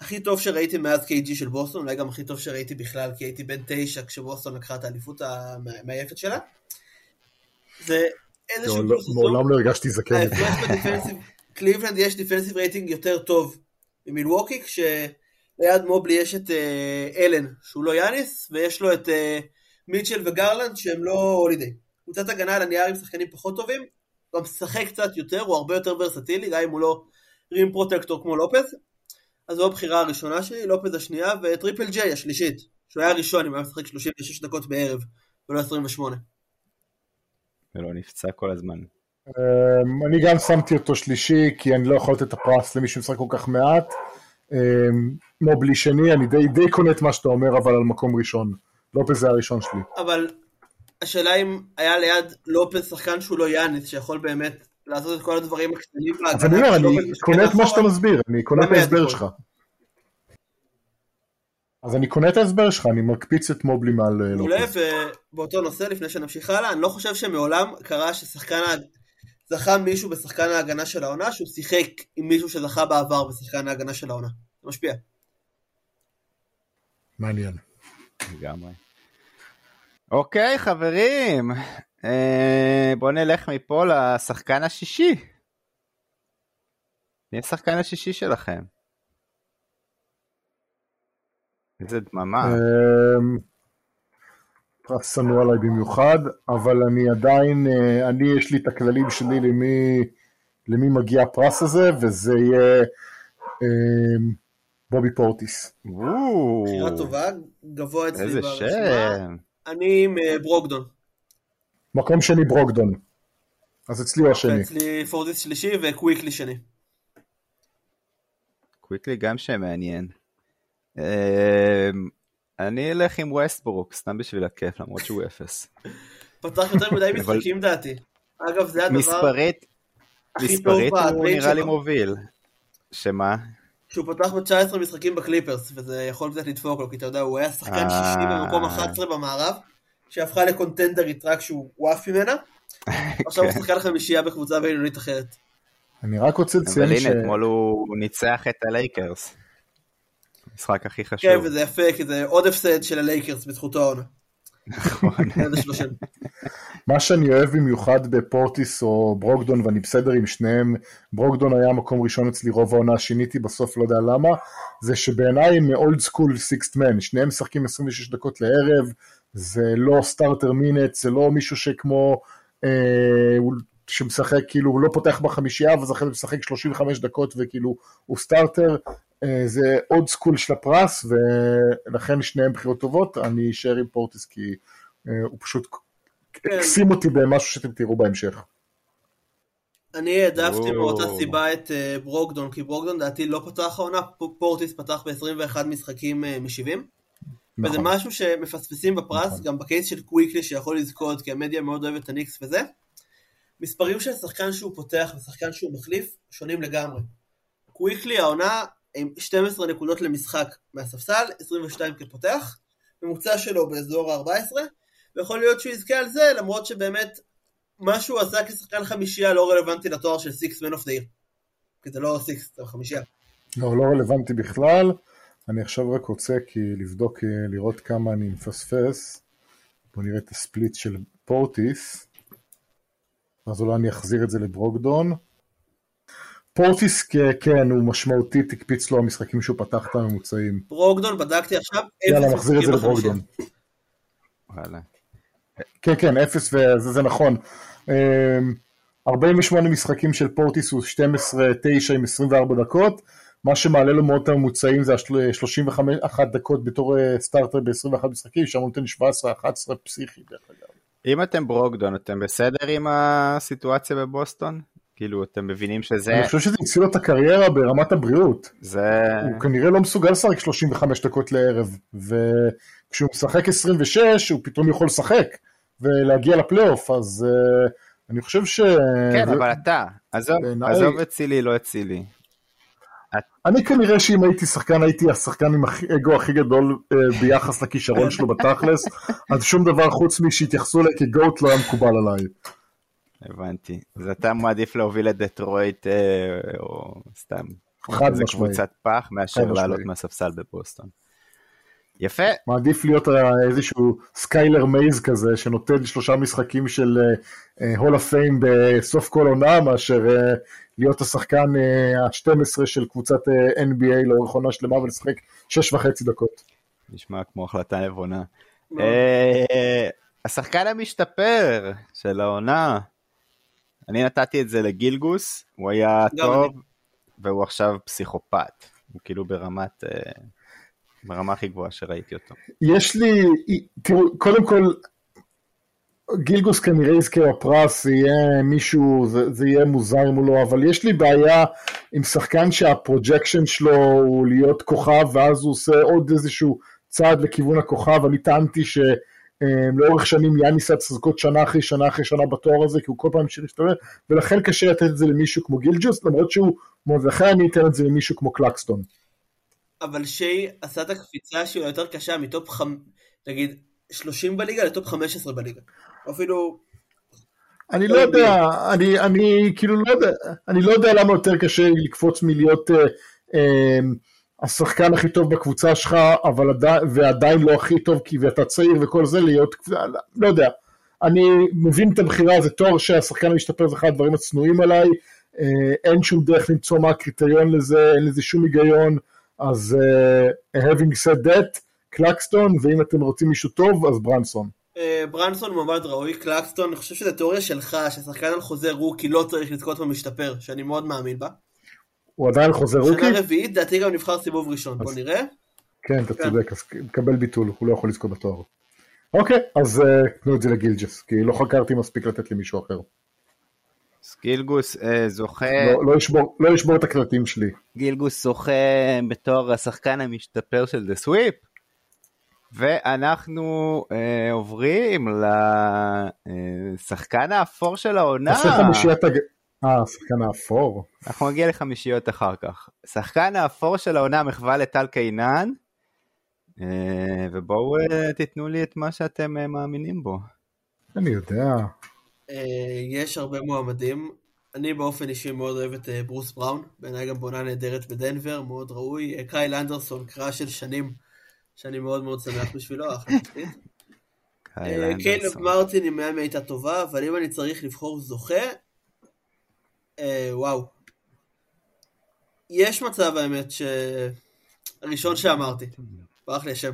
[SPEAKER 4] הכי טוב שראיתי מאז KG של בוסטון, אולי גם הכי טוב שראיתי בכלל, כי הייתי בן תשע כשבוסטון לקחה את האליפות המעייפת שלה. זה איזשהו
[SPEAKER 3] לא-
[SPEAKER 4] עצום.
[SPEAKER 3] מעולם לא הרגשתי זקן.
[SPEAKER 4] קליבלנד יש defensive rating יותר טוב ממילווקי, כשליד מובלי יש את אה, אלן, שהוא לא יאניס, ויש לו את אה, מיטשל וגרלנד שהם לא הולידיי. קבוצת הגנה על הנייר עם שחקנים פחות טובים, גם משחק קצת יותר, הוא הרבה יותר ורסטילי, גם אם הוא לא rim protector כמו לופז. אז זו הבחירה הראשונה שלי, לופז השנייה, וטריפל ג'יי השלישית, שהוא היה הראשון, אם היה משחק 36 דקות בערב, ולא 28.
[SPEAKER 2] ולא נפצע כל הזמן.
[SPEAKER 3] אמ, אני גם שמתי אותו שלישי, כי אני לא יכול לתת את הפרס למי שמשחק כל כך מעט. אמ, מובלי שני, אני די, די קונה את מה שאתה אומר, אבל על מקום ראשון. לופז זה הראשון שלי.
[SPEAKER 4] אבל השאלה אם היה ליד לופז שחקן שהוא לא יאניס, שיכול באמת לעשות את כל הדברים הקטנים
[SPEAKER 3] אז אני אומר, אני
[SPEAKER 4] משחק
[SPEAKER 3] קונה את מה
[SPEAKER 4] מאחורה.
[SPEAKER 3] שאתה מסביר, אני קונה את ההסבר
[SPEAKER 4] מהתיקון.
[SPEAKER 3] שלך. אז אני קונה את ההסבר שלך, אני מקפיץ את מובלי מעל אה,
[SPEAKER 4] מעולה,
[SPEAKER 3] לופז.
[SPEAKER 4] ובאותו נושא, לפני שנמשיך הלאה, אני לא חושב שמעולם קרה ששחקן, ה- זכה מישהו בשחקן ההגנה של העונה, שהוא שיחק עם מישהו שזכה בעבר בשחקן ההגנה של העונה. זה משפיע.
[SPEAKER 3] מעניין.
[SPEAKER 2] לגמרי. אוקיי, חברים, אה, בואו נלך מפה לשחקן השישי. מי השחקן השישי שלכם? איזה דממה.
[SPEAKER 3] אמ, פרס שנוא עליי במיוחד, אבל אני עדיין, אה, אני יש לי את הכללים שלי למי, למי מגיע הפרס הזה, וזה יהיה אמ, בובי פורטיס.
[SPEAKER 2] וואו,
[SPEAKER 4] בחירה טובה, גבוה אצלי
[SPEAKER 2] איזה. שם.
[SPEAKER 4] אני עם אה, ברוקדון.
[SPEAKER 3] מקום שני ברוקדון. אז אצלי הוא השני.
[SPEAKER 4] אצלי פורטיס שלישי וקוויקלי שני.
[SPEAKER 2] קוויקלי גם שם מעניין. אה, אני אלך עם ווסטברוק, סתם בשביל הכיף, למרות שהוא אפס.
[SPEAKER 4] פתח יותר מדי
[SPEAKER 2] אבל-
[SPEAKER 4] משחקים דעתי. אגב, זה הדבר
[SPEAKER 2] מספרית, מספרית הוא נראה לי. מוביל. שמה?
[SPEAKER 4] שהוא פתח ב-19 משחקים בקליפרס, וזה יכול קצת לדפוק לו, כי אתה יודע, הוא היה שחקן
[SPEAKER 2] אה.
[SPEAKER 4] שישי במקום 11 במערב, שהפכה לקונטנדרית רק שהוא עף ממנה, עכשיו הוא
[SPEAKER 2] כן.
[SPEAKER 4] שחקן חמישייה בקבוצה בינונית אחרת.
[SPEAKER 3] אני רק רוצה
[SPEAKER 2] אבל
[SPEAKER 3] לציין ש...
[SPEAKER 2] הנה, אתמול הוא ניצח את הלייקרס. המשחק הכי חשוב.
[SPEAKER 4] כן, וזה יפה, כי זה עוד הפסד של הלייקרס בזכותו העונה.
[SPEAKER 2] נכון.
[SPEAKER 3] מה שאני אוהב במיוחד בפורטיס או ברוגדון, ואני בסדר עם שניהם, ברוגדון היה מקום ראשון אצלי רוב העונה, שיניתי בסוף, לא יודע למה, זה שבעיניי הם old school sixth man, שניהם משחקים 26 דקות לערב, זה לא starter minutes, זה לא מישהו שכמו, אה, שמשחק, כאילו, הוא לא פותח בחמישייה, ואז אחרי זה משחק 35 דקות וכאילו, הוא starter, זה old school של הפרס, ולכן שניהם בחירות טובות, אני אשאר עם פורטיס כי אה, הוא פשוט
[SPEAKER 4] כן.
[SPEAKER 3] הקסים אותי במשהו שאתם תראו בהמשך.
[SPEAKER 4] אני העדפתי. מאותה סיבה את אה, ברוגדון, כי ברוגדון לדעתי לא פתח העונה, פורטיס פתח ב-21 משחקים מ-70. וזה
[SPEAKER 3] נכון.
[SPEAKER 4] משהו שמפספסים בפרס,
[SPEAKER 3] נכון.
[SPEAKER 4] גם ב case של קוויקלי שיכול לזכות, כי המדיה מאוד אוהבת את הניקס וזה. מספרים של שחקן שהוא פותח ושחקן שהוא מחליף שונים לגמרי. קוויקלי העונה עם 12 נקודות למשחק מהספסל, 22 כפותח, ממוצע שלו באזור ה-14, ויכול להיות שהוא יזכה על זה, למרות שבאמת מה שהוא עשה כשחקן חמישייה לא רלוונטי לתואר של sixth man of the year. כי זה לא סיקס, זה חמישייה.
[SPEAKER 3] לא, לא רלוונטי בכלל. אני עכשיו רק רוצה כי לבדוק, אה, לראות כמה אני מפספס. בוא נראה את הספליט של פורטיס. אז אולי אני אחזיר את זה לברוקדון. פורטיס, כן, הוא משמעותית, הקפיץ לו המשחקים שהוא פתח את הממוצעים.
[SPEAKER 4] ברוקדון בדקתי עכשיו,
[SPEAKER 3] יאללה, נחזיר את זה
[SPEAKER 4] משחקים
[SPEAKER 3] לברוקדון.
[SPEAKER 2] וואלה.
[SPEAKER 3] כן, כן, אפס וזה זה נכון. אמ, 48 משחקים של פורטיס הוא 12-9 עם 24 דקות, מה שמעלה לו מאוד את הממוצעים זה ה-31 דקות בתור אה, סטארטר ב-21 משחקים, שם הוא נותן 17-11 פסיכי דרך אגב.
[SPEAKER 2] אם אתם ברוקדון, אתם בסדר עם הסיטואציה בבוסטון? כאילו, אתם מבינים שזה...
[SPEAKER 3] אני חושב שזה הציל לו את הקריירה ברמת הבריאות.
[SPEAKER 2] זה...
[SPEAKER 3] הוא כנראה לא מסוגל לשחק 35 דקות לערב, וכשהוא משחק 26 הוא פתאום יכול לשחק ולהגיע לפלייאוף, אז uh, אני חושב ש...
[SPEAKER 2] כן, אבל אתה, עזוב,
[SPEAKER 3] בעיניי-
[SPEAKER 2] עזוב אצילי, לא אצילי.
[SPEAKER 3] אני כנראה שאם הייתי שחקן הייתי השחקן עם האגו הכי גדול אה, ביחס לכישרון שלו בתכלס, אז שום דבר חוץ משהתייחסו אליי כ GOAT לא היה מקובל עליי.
[SPEAKER 2] הבנתי. אז אתה מעדיף להוביל את דטרויט אה, או סתם
[SPEAKER 3] חד
[SPEAKER 2] איזה
[SPEAKER 3] משמעית.
[SPEAKER 2] קבוצת פח מאשר. לעלות מהספסל בבוסטון. יפה,
[SPEAKER 3] מעדיף להיות אה, איזשהו סקיילר מייז כזה שנותן שלושה משחקים של hall of fame בסוף כל עונה מאשר אה, להיות השחקן ה-12 של קבוצת אה, NBA לאורך עונה שלמה ולשחק שש וחצי דקות.
[SPEAKER 2] נשמע כמו החלטה נבונה.
[SPEAKER 4] מאוד.
[SPEAKER 2] אה, השחקן המשתפר של העונה, אני נתתי את זה לגילגוס, הוא היה טוב, והוא עכשיו פסיכופת. הוא כאילו ברמת, אה, ברמה הכי גבוהה שראיתי אותו.
[SPEAKER 3] יש לי, תראו, קודם כל, גילגוס כנראה יזכה בפרס, זה יהיה מישהו, זה, זה יהיה מוזר אם הוא לא, אבל יש לי בעיה עם שחקן שה projection שלו הוא להיות כוכב, ואז הוא עושה עוד איזשהו צעד לכיוון הכוכב, אני טענתי שלאורך שנים יאניס היה לזכות שנה אחרי שנה אחרי שנה בתואר הזה, כי הוא כל פעם המשיך להשתולל, ולכן קשה לתת את זה למישהו כמו גילג'ס, למרות שהוא, לכן אני אתן את זה למישהו כמו קלקסטון.
[SPEAKER 4] אבל שי עשה את הקפיצה שהיא יותר קשה מ top חמ... נגיד 30 בליגה ל top 15 בליגה. אפילו...
[SPEAKER 3] אני לא יודע, אני, אני כאילו לא יודע, אני לא יודע למה יותר קשה לקפוץ מלהיות אה, אה, השחקן הכי טוב בקבוצה שלך, אבל עדיין, ועדיין לא הכי טוב כי ואתה צעיר וכל זה, להיות, לא, יודע. אני מבין את הבחירה, זה תואר שהשחקן המשתפר זה אחד הדברים הצנועים עליי, אה, אין שום דרך למצוא מה הקריטריון לזה, אין לזה שום היגיון, אז uh, having said that, קלקסטון, ואם אתם רוצים מישהו טוב, אז ברנסון.
[SPEAKER 4] אה, ברנסון מועמד ראוי, קלקסטון, אני חושב שזו תיאוריה שלך, ששחקן על חוזה רוקי לא צריך לזכות במשתפר, שאני מאוד מאמין בה.
[SPEAKER 3] הוא עדיין חוזר רוקי?
[SPEAKER 4] שנה רביעית, דעתי גם נבחר סיבוב ראשון, בוא נראה.
[SPEAKER 3] כן, אתה צודק, אז מקבל ביטול, הוא לא יכול לזכות בתואר. אוקיי, אז אה, תנו את זה לגילג'ס, כי לא חקרתי מספיק לתת למישהו אחר.
[SPEAKER 2] אז גילגוס אה, זוכה,
[SPEAKER 3] לא- לא ישבור- לא ישבור את הקלטים שלי.
[SPEAKER 2] גילגוס זוכה בתור השחקן המשתפר של דה סוויפ. ואנחנו אה, עוברים לשחקן האפור של העונה.
[SPEAKER 3] אה, השחקן האפור.
[SPEAKER 2] אנחנו נגיע לחמישיות אחר כך. שחקן האפור של העונה מחווה לטל קינן, אה, ובואו אה, תיתנו לי את מה שאתם אה, מאמינים בו.
[SPEAKER 3] אני יודע.
[SPEAKER 4] יש הרבה מועמדים. אני באופן אישי מאוד אוהב את ברוס בראון, בעיניי גם בונה נהדרת בדנבר, מאוד ראוי. קייל אנדרסון, קרא של שנים, שאני מאוד מאוד שמח בשבילו, אחלה תפקיד.
[SPEAKER 2] קייל
[SPEAKER 4] קיילב. מרטין עם מיאמי הייתה טובה, אבל אם אני צריך לבחור זוכה, אה, וואו. יש מצב האמת ש... הראשון שאמרתי, ברח לי השם.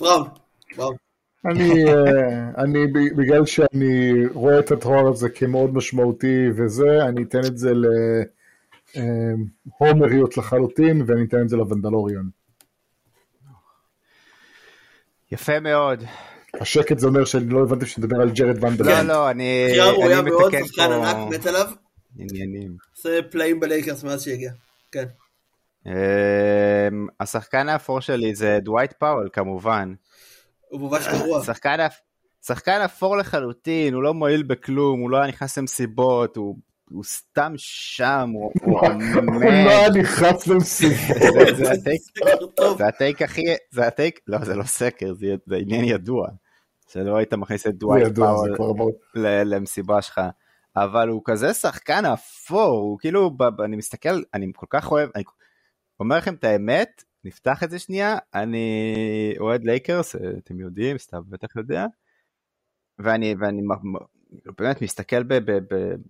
[SPEAKER 4] בראון, בראון.
[SPEAKER 3] אני, אה, אני, בגלל שאני רואה את התואר הזה כמאוד משמעותי וזה, אני אתן את זה להומריות לחלוטין, ואני אתן את זה לוונדלוריון.
[SPEAKER 2] יפה מאוד.
[SPEAKER 3] השקט זה אומר שאני לא הבנתי שנדבר על ג'רד
[SPEAKER 2] לא,
[SPEAKER 3] ונדלוריון.
[SPEAKER 2] לא, אני
[SPEAKER 4] בחירה
[SPEAKER 2] אני
[SPEAKER 4] ראויה מאוד,
[SPEAKER 2] מתקן
[SPEAKER 4] שחקן
[SPEAKER 2] פה
[SPEAKER 4] ענק, מת עליו,
[SPEAKER 2] עניינים.
[SPEAKER 4] עושה פלאים בלייקרס מאז שהגיע. כן.
[SPEAKER 2] אמ, השחקן האפור שלי זה דווייט פאוול כמובן.
[SPEAKER 4] הוא ממש גרוע.
[SPEAKER 2] שחקן שחקן אפור לחלוטין, הוא לא מועיל בכלום, הוא לא היה נכנס למסיבות, הוא הוא סתם שם, הוא הוא
[SPEAKER 3] הוא לא היה
[SPEAKER 2] עומד.
[SPEAKER 3] נכנס למסיבות.
[SPEAKER 2] זה- ה take- הכי, זה ה take, לא זה לא סקר, זה עניין ידוע. שלא היית מכניס את דווייט פאוול למסיבה שלך. אבל הוא כזה שחקן אפור, הוא כאילו, אני מסתכל, אני כל כך אוהב, אני אומר לכם את האמת, נפתח את זה שנייה, אני אוהד לייקרס, אתם יודעים, סתיו בטח יודע, ואני, ואני באמת מסתכל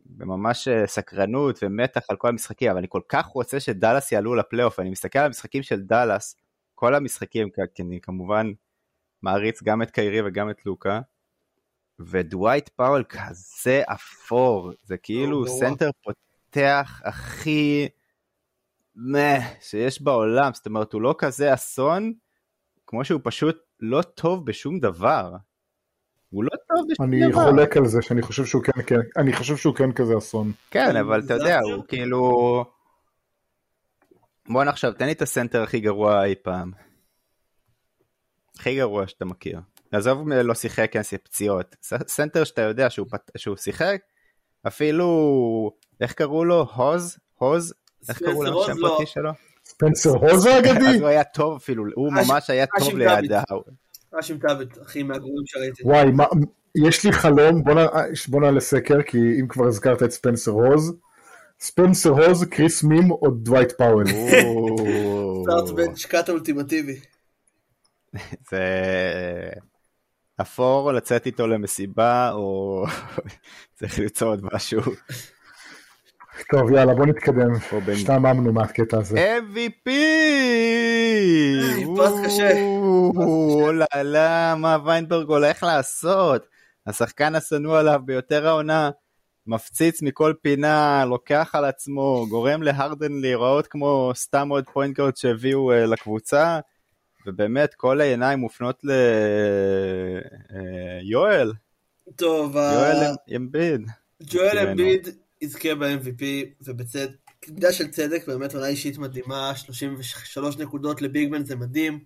[SPEAKER 2] בממש אה, סקרנות ומתח על כל המשחקים, אבל אני כל כך רוצה שדאלאס יעלו לפלייאוף, אני מסתכל על המשחקים של דאלאס, כל המשחקים, כי אני כמובן מעריץ גם את קיירי וגם את לוקה, ודווייט פאוול כזה אפור, זה כאילו. סנטר פותח הכי מה שיש בעולם, זאת אומרת הוא לא כזה אסון, כמו שהוא פשוט לא טוב בשום דבר. הוא לא טוב בשום
[SPEAKER 3] אני
[SPEAKER 2] דבר.
[SPEAKER 3] חולק על זה, שאני חושב שהוא כן, כן, אני חושב שהוא כן כזה אסון.
[SPEAKER 2] כן, אבל אתה יודע,
[SPEAKER 4] זה
[SPEAKER 2] הוא כאילו... בוא נחשוב, תן לי את הסנטר הכי גרוע אי פעם. הכי גרוע שאתה מכיר. עזוב אם לא שיחק, כן, זה פציעות. סנטר שאתה יודע שהוא, פת... שהוא שיחק, אפילו, איך קראו לו? הוז? הוז? איך קראו לו? שם
[SPEAKER 4] לא.
[SPEAKER 2] פרטי שלו?
[SPEAKER 3] ספנסר הוז האגדי?
[SPEAKER 2] אז הוא היה טוב אפילו, הוא
[SPEAKER 4] אש-
[SPEAKER 2] ממש היה טוב לידה.
[SPEAKER 4] האשים ת'אביט, הכי מהגרועים שראיתי.
[SPEAKER 3] וואי, מה, יש לי חלום, בוא, נ, בוא נעלה סקר, כי אם כבר הזכרת את ספנסר הוז, ספנסר הוז, כריס מים או דווייט פאוול.
[SPEAKER 4] start bench cut האולטימטיבי.
[SPEAKER 2] זה אפור לצאת איתו למסיבה או צריך ליצור עוד משהו.
[SPEAKER 3] טוב, יאללה, בוא נתקדם. השתעממנו מהקטע הזה.
[SPEAKER 2] MVP!
[SPEAKER 4] פרס קשה.
[SPEAKER 2] אוללה, מה ויינברג הולך לעשות? השחקן השנוא עליו ביותר העונה, מפציץ מכל פינה, לוקח על עצמו, גורם להרדן להיראות כמו סתם עוד פוינט גארד שהביאו אה, לקבוצה, ובאמת כל העיניים מופנות ליואל,
[SPEAKER 4] טוב, ה-
[SPEAKER 2] יואל אמביד.
[SPEAKER 4] ג'ואל
[SPEAKER 2] מצוין,
[SPEAKER 4] אמביד יזכה ב-MVP, ובצדק, מידה של צדק, באמת עונה אישית מדהימה, 33 נקודות ל big man זה מדהים.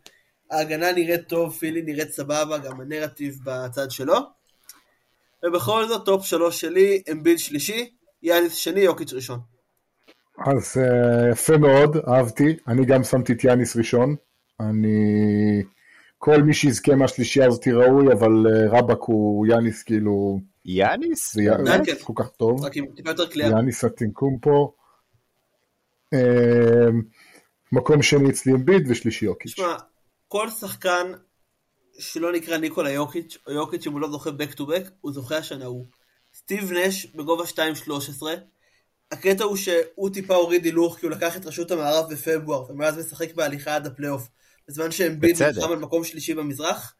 [SPEAKER 4] ההגנה נראית טוב, פילי נראית סבבה, גם הנרטיב בצד שלו. ובכל זאת, טופ שלוש שלי, אמביד שלישי, יאניס שני, יוקיץ' ראשון.
[SPEAKER 3] אז אה, יפה מאוד, אהבתי. אני גם שמתי את יאניס ראשון. אני... כל מי שיזכה מהשלישייה הזאת ראוי, אבל אה, רבאק הוא יאניס כאילו...
[SPEAKER 2] יאניס?
[SPEAKER 3] זה יאניס
[SPEAKER 4] דנקן.
[SPEAKER 3] כל כך טוב.
[SPEAKER 4] רק עם טיפה יותר קליעה.
[SPEAKER 3] יאניס הטינקום פה. אה, מקום שני אצלי אמביד ושלישי יוקיץ'.
[SPEAKER 4] תשמע, כל שחקן שלא נקרא ניקולה יוקיץ', או יוקיץ' אם הוא לא זוכה back to back, הוא זוכה השנה הוא. סטיב נש בגובה 2.13, הקטע הוא שהוא טיפה הוריד הילוך כי הוא לקח את רשות המערב בפברואר, ומאז משחק בהליכה עד הפלייאוף, בזמן שאמביד
[SPEAKER 2] בצדק.
[SPEAKER 4] נלחם על מקום שלישי במזרח,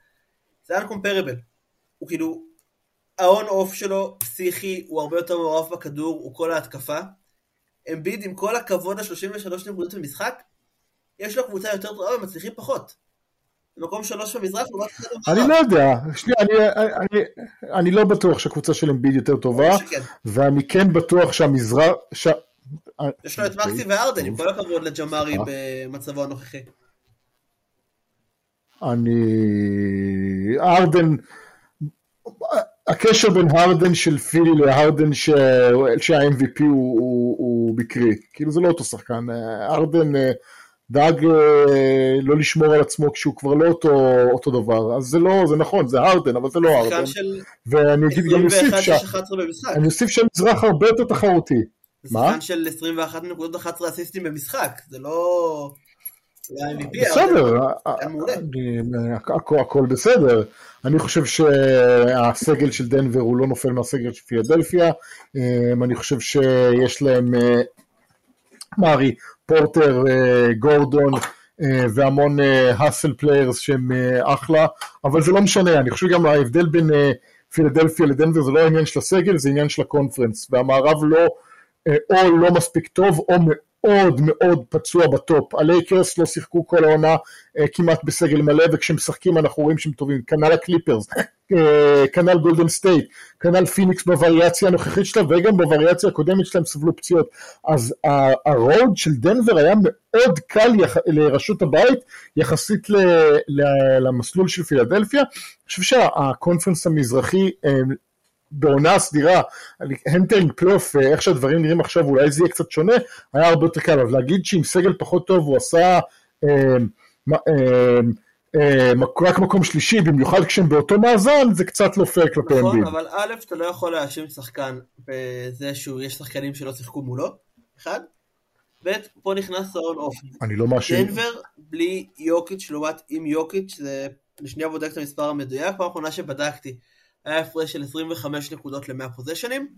[SPEAKER 4] זה uncomparable. הוא כאילו, ה on-off שלו פסיכי, הוא הרבה יותר מעורב בכדור, הוא כל ההתקפה. אמביד עם כל הכבוד ל-33 נקודות במשחק, יש לו קבוצה יותר טובה ומצליחים פחות. במקום שלוש במזרח לעומת אחד במערב.
[SPEAKER 3] אני לא יודע, שנייה, אני, אני, אני לא בטוח שהקבוצה של אמביד יותר טובה. ואני כן בטוח שהמזרח... ש...
[SPEAKER 4] יש לו את מקסי וארדן, עם כל הכבוד לג'מארי
[SPEAKER 3] אה.
[SPEAKER 4] במצבו הנוכחי.
[SPEAKER 3] אני... ארדן... הקשר בין הרדן של פילי להרדן ש... שה-MVP הוא, הוא, הוא מקרי. כאילו זה לא אותו שחקן. ארדן אה, דאג אה, לא לשמור על עצמו כשהוא כבר לא אותו, אותו דבר. אז זה לא, זה נכון, זה הרדן, אבל זה לא הרדן.
[SPEAKER 4] של
[SPEAKER 3] ואני אגיד גם אוסיף
[SPEAKER 4] 21
[SPEAKER 3] שה...
[SPEAKER 4] 11 במשחק.
[SPEAKER 3] אני אוסיף שהמזרח הרבה יותר תחרותי. מה?
[SPEAKER 4] שחקן של 21 נקודות 11 אסיסטים במשחק. זה לא...
[SPEAKER 3] בסדר,
[SPEAKER 4] היה מעולה.
[SPEAKER 3] אני- הכל- בסדר. אני חושב שהסגל של דנבר הוא לא נופל מהסגל של פילדלפיה. אמ, אני חושב שיש להם אה, מארי, פורטר, אה, גורדון אה, והמון hustle players שהם אה, אחלה, אבל זה לא משנה. אני חושב גם ההבדל בין אה, פילדלפיה לדנבר זה לא העניין של הסגל, זה עניין של ה conference. והמערב לא, אה, או לא מספיק טוב, או מאוד מאוד פצוע ב top. הלייקרס לא שיחקו כל העונה אה, כמעט בסגל מלא, וכשהם משחקים אנחנו רואים שהם טובים. כנ"ל הקליפרס, אה, כנ"ל גולדן סטייט, כנ"ל פיניקס בווריאציה הנוכחית שלהם, וגם בווריאציה הקודמת שלהם סבלו פציעות. אז ה road של דנבר היה מאוד קל יח... לרשות הבית, יחסית ל... ל... למסלול של פילדלפיה. אני חושב שה conference המזרחי אה, בעונה סדירה, entering פלייאוף, אה, איך שהדברים נראים עכשיו, אולי זה יהיה קצת שונה, היה הרבה יותר קל, אבל להגיד שעם סגל פחות טוב הוא עשה אה, אה, אה, מק- רק מקום שלישי, במיוחד כשהם באותו מאזן, זה קצת לא פייר כלפי
[SPEAKER 4] נכון,
[SPEAKER 3] אמביד.
[SPEAKER 4] אבל א', אתה לא יכול להאשים שחקן בזה שיש שחקנים שלא שיחקו מולו, אחד. ב', פה נכנס ה on-off.
[SPEAKER 3] אני לא מאשים.
[SPEAKER 4] דנבר בלי יוקיץ' לעומת עם יוקיץ', זה, אני שנייה בודק את המספר המדויק, פעם אחרונה שבדקתי, היה הפרש של 25 נקודות ל-100 פוזיישנים,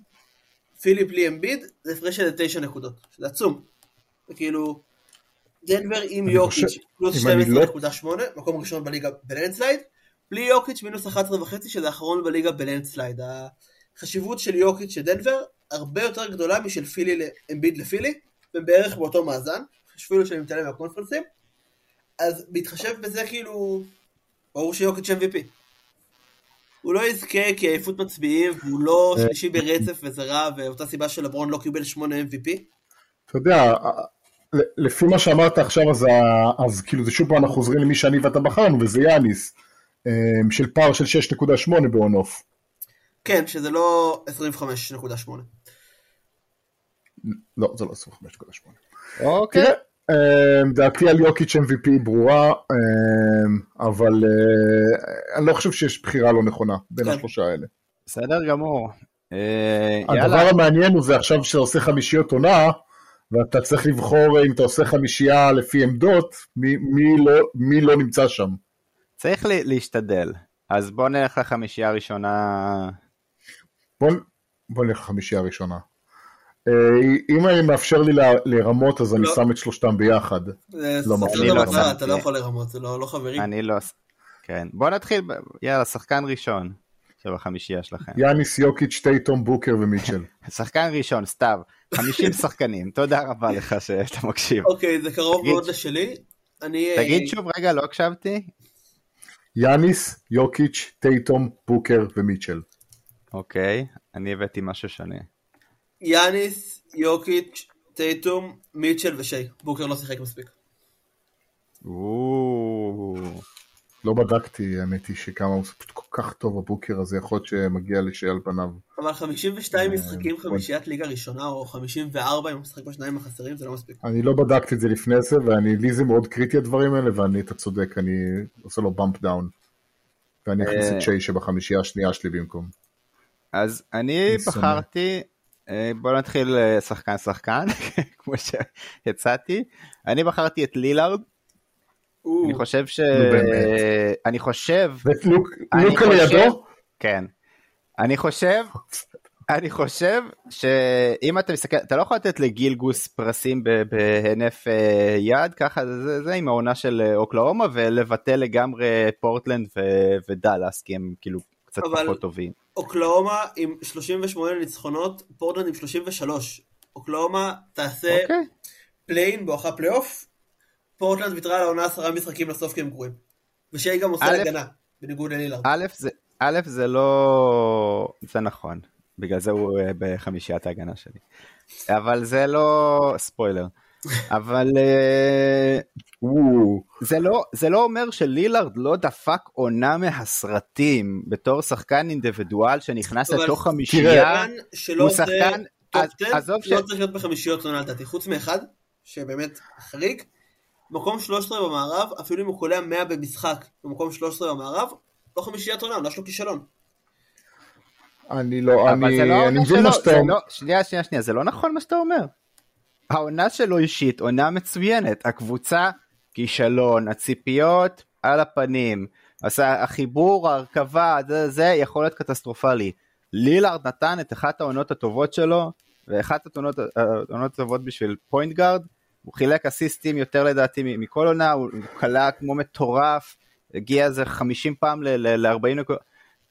[SPEAKER 4] פילי בלי אמביד, זה הפרש של 9 נקודות, שזה עצום. זה כאילו, דנבר עם
[SPEAKER 3] חושב-
[SPEAKER 4] פלוס
[SPEAKER 3] אם אני לא-
[SPEAKER 4] 12.8, מקום ראשון בליגה ב landslide, בלי יוקיץ' מינוס 11.5, שזה האחרון בליגה בלנדסלייד. החשיבות של יוקיץ' של דנבר הרבה יותר גדולה משל פילי לאמביד לפילי, והם בערך באותו מאזן, אפילו שאני מתעלם מהקונפרנסים, אז בהתחשב בזה כאילו, ברור שיוקיץ' MVP. הוא לא יזכה כי עייפות מצביעים, והוא לא
[SPEAKER 3] אה,
[SPEAKER 4] שלישי ברצף וזה רע, ואותה סיבה שלברון לא קיבל 8 MVP.
[SPEAKER 3] אתה יודע, לפי מה שאמרת עכשיו, אז, אז כאילו זה שוב פעם אנחנו חוזרים למי שאני ואתה בחרנו, וזה יאניס, אה, של פער של 6.8 ב on-off.
[SPEAKER 4] כן, שזה לא 25.8.
[SPEAKER 3] לא, זה לא 25.8.
[SPEAKER 2] אוקיי.
[SPEAKER 3] תראה, אמ, דעתי על יוקיץ' MVP ברורה, אמ, אבל אה, אני לא חושב שיש בחירה לא נכונה בין
[SPEAKER 4] כן.
[SPEAKER 3] השלושה האלה.
[SPEAKER 2] בסדר גמור. אה,
[SPEAKER 3] הדבר המעניין הוא זה עכשיו שאתה עושה חמישיות עונה, ואתה צריך לבחור אם אתה עושה חמישייה לפי עמדות, מי, מי, לא, מי לא נמצא שם.
[SPEAKER 2] צריך להשתדל. אז בוא נלך לחמישייה הראשונה.
[SPEAKER 3] בוא, בוא נלך לחמישייה הראשונה. אה, אם אני מאפשר לי לרמות אז אני
[SPEAKER 4] לא.
[SPEAKER 3] שם את שלושתם ביחד. לא, אני
[SPEAKER 2] לא שמתי.
[SPEAKER 4] אתה לא יכול לרמות, זה לא לא חברים.
[SPEAKER 2] אני לא... כן. בוא נתחיל, יאללה, שחקן ראשון של החמישייה שלכם.
[SPEAKER 3] יאניס, יוקיץ', טייטום, בוקר ומיטשל.
[SPEAKER 2] שחקן ראשון, סתיו. 50 שחקנים. תודה רבה לך שאתה מקשיב.
[SPEAKER 4] אוקיי, זה קרוב מאוד לשלי. אני...
[SPEAKER 2] תגיד
[SPEAKER 4] אה,
[SPEAKER 2] שוב, רגע, לא הקשבתי.
[SPEAKER 3] יאניס, יוקיץ', טייטום, בוקר ומיטשל.
[SPEAKER 2] אוקיי, אני הבאתי משהו שונה.
[SPEAKER 4] יאניס, יוקיץ', טייטום, מיטשל ושי. בוקר לא שיחק מספיק.
[SPEAKER 3] לא בדקתי, האמת היא שכמה הוא פשוט כל כך טוב הבוקר הזה, יכול להיות שמגיע לשי על פניו.
[SPEAKER 4] אבל 52
[SPEAKER 3] אה,
[SPEAKER 4] משחקים
[SPEAKER 3] נכון.
[SPEAKER 4] חמישיית ליגה ראשונה, או 54 אם משחק בשניים החסרים, זה לא מספיק.
[SPEAKER 3] אני לא בדקתי את זה לפני זה, ואני, לי זה מאוד קריטי הדברים האלה, ואני, אתה צודק, אני עושה לו bump down. ואני אכניס
[SPEAKER 2] אה.
[SPEAKER 3] את שי שבחמישייה השנייה שלי במקום.
[SPEAKER 2] אז אני. בחרתי, אה, בוא נתחיל אה, שחקן שחקן, כמו שהצעתי. אני בחרתי את לילארד, אני חושב ש...
[SPEAKER 3] באמת.
[SPEAKER 2] אני חושב, חושב-
[SPEAKER 3] לידו?
[SPEAKER 2] כן. אני חושב, אני חושב שאם אתה מסתכל, אתה לא יכול לתת לגיל גוס פרסים בהינף אה, יד, ככה זה, זה, זה עם העונה של אה, אוקלאומה, ולבטל לגמרי פורטלנד ודאלאס, כי הם כאילו קצת
[SPEAKER 4] אבל-
[SPEAKER 2] פחות טובים.
[SPEAKER 4] אוקלאומה עם 38 ניצחונות, פורטלנד עם 33. אוקלאומה תעשה
[SPEAKER 2] אוקיי.
[SPEAKER 4] play-in בואכה פלייאוף, פורטלנד ויתרה על העונה עשרה משחקים לסוף כי הם גרועים. ושי גם עושה
[SPEAKER 2] א',
[SPEAKER 4] הגנה, בניגוד ללילארד.
[SPEAKER 2] א', זה, א', זה לא... זה נכון. בגלל זה הוא אה, בחמישיית ההגנה שלי. אבל זה לא... ספוילר. אבל אה, זה לא, זה לא אומר שלילארד לא דפק עונה מהסרטים בתור שחקן individual שנכנס לתוך חמישייה. הוא שחקן,
[SPEAKER 4] top
[SPEAKER 2] אז-
[SPEAKER 4] 10,
[SPEAKER 2] עזוב ש...
[SPEAKER 4] לא צריך להיות בחמישיות עונה לדעתי, חוץ מאחד, שבאמת חריג. מקום 13 במערב, אפילו אם הוא קולע 100 במשחק, במקום 13 במערב, לא חמישיית עונה, עונה שלו כישלון.
[SPEAKER 3] אני לא,
[SPEAKER 2] זה
[SPEAKER 3] אני
[SPEAKER 2] לא
[SPEAKER 3] אני
[SPEAKER 2] העונה
[SPEAKER 3] מבין מה שאתה אומר.
[SPEAKER 2] לא, שנייה, שנייה, שנייה, זה לא נכון מה שאתה אומר. העונה שלו אישית, עונה מצוינת, הקבוצה כישלון, הציפיות על הפנים, אז החיבור, ההרכבה, זה, זה יכול להיות קטסטרופלי. לילארד נתן את אחת העונות הטובות שלו, ואחת העונות הטובות בשביל point guard, הוא חילק אסיסטים יותר לדעתי מכל עונה, הוא קלע כמו מטורף, הגיע איזה 50 פעם ל-40 נקודות.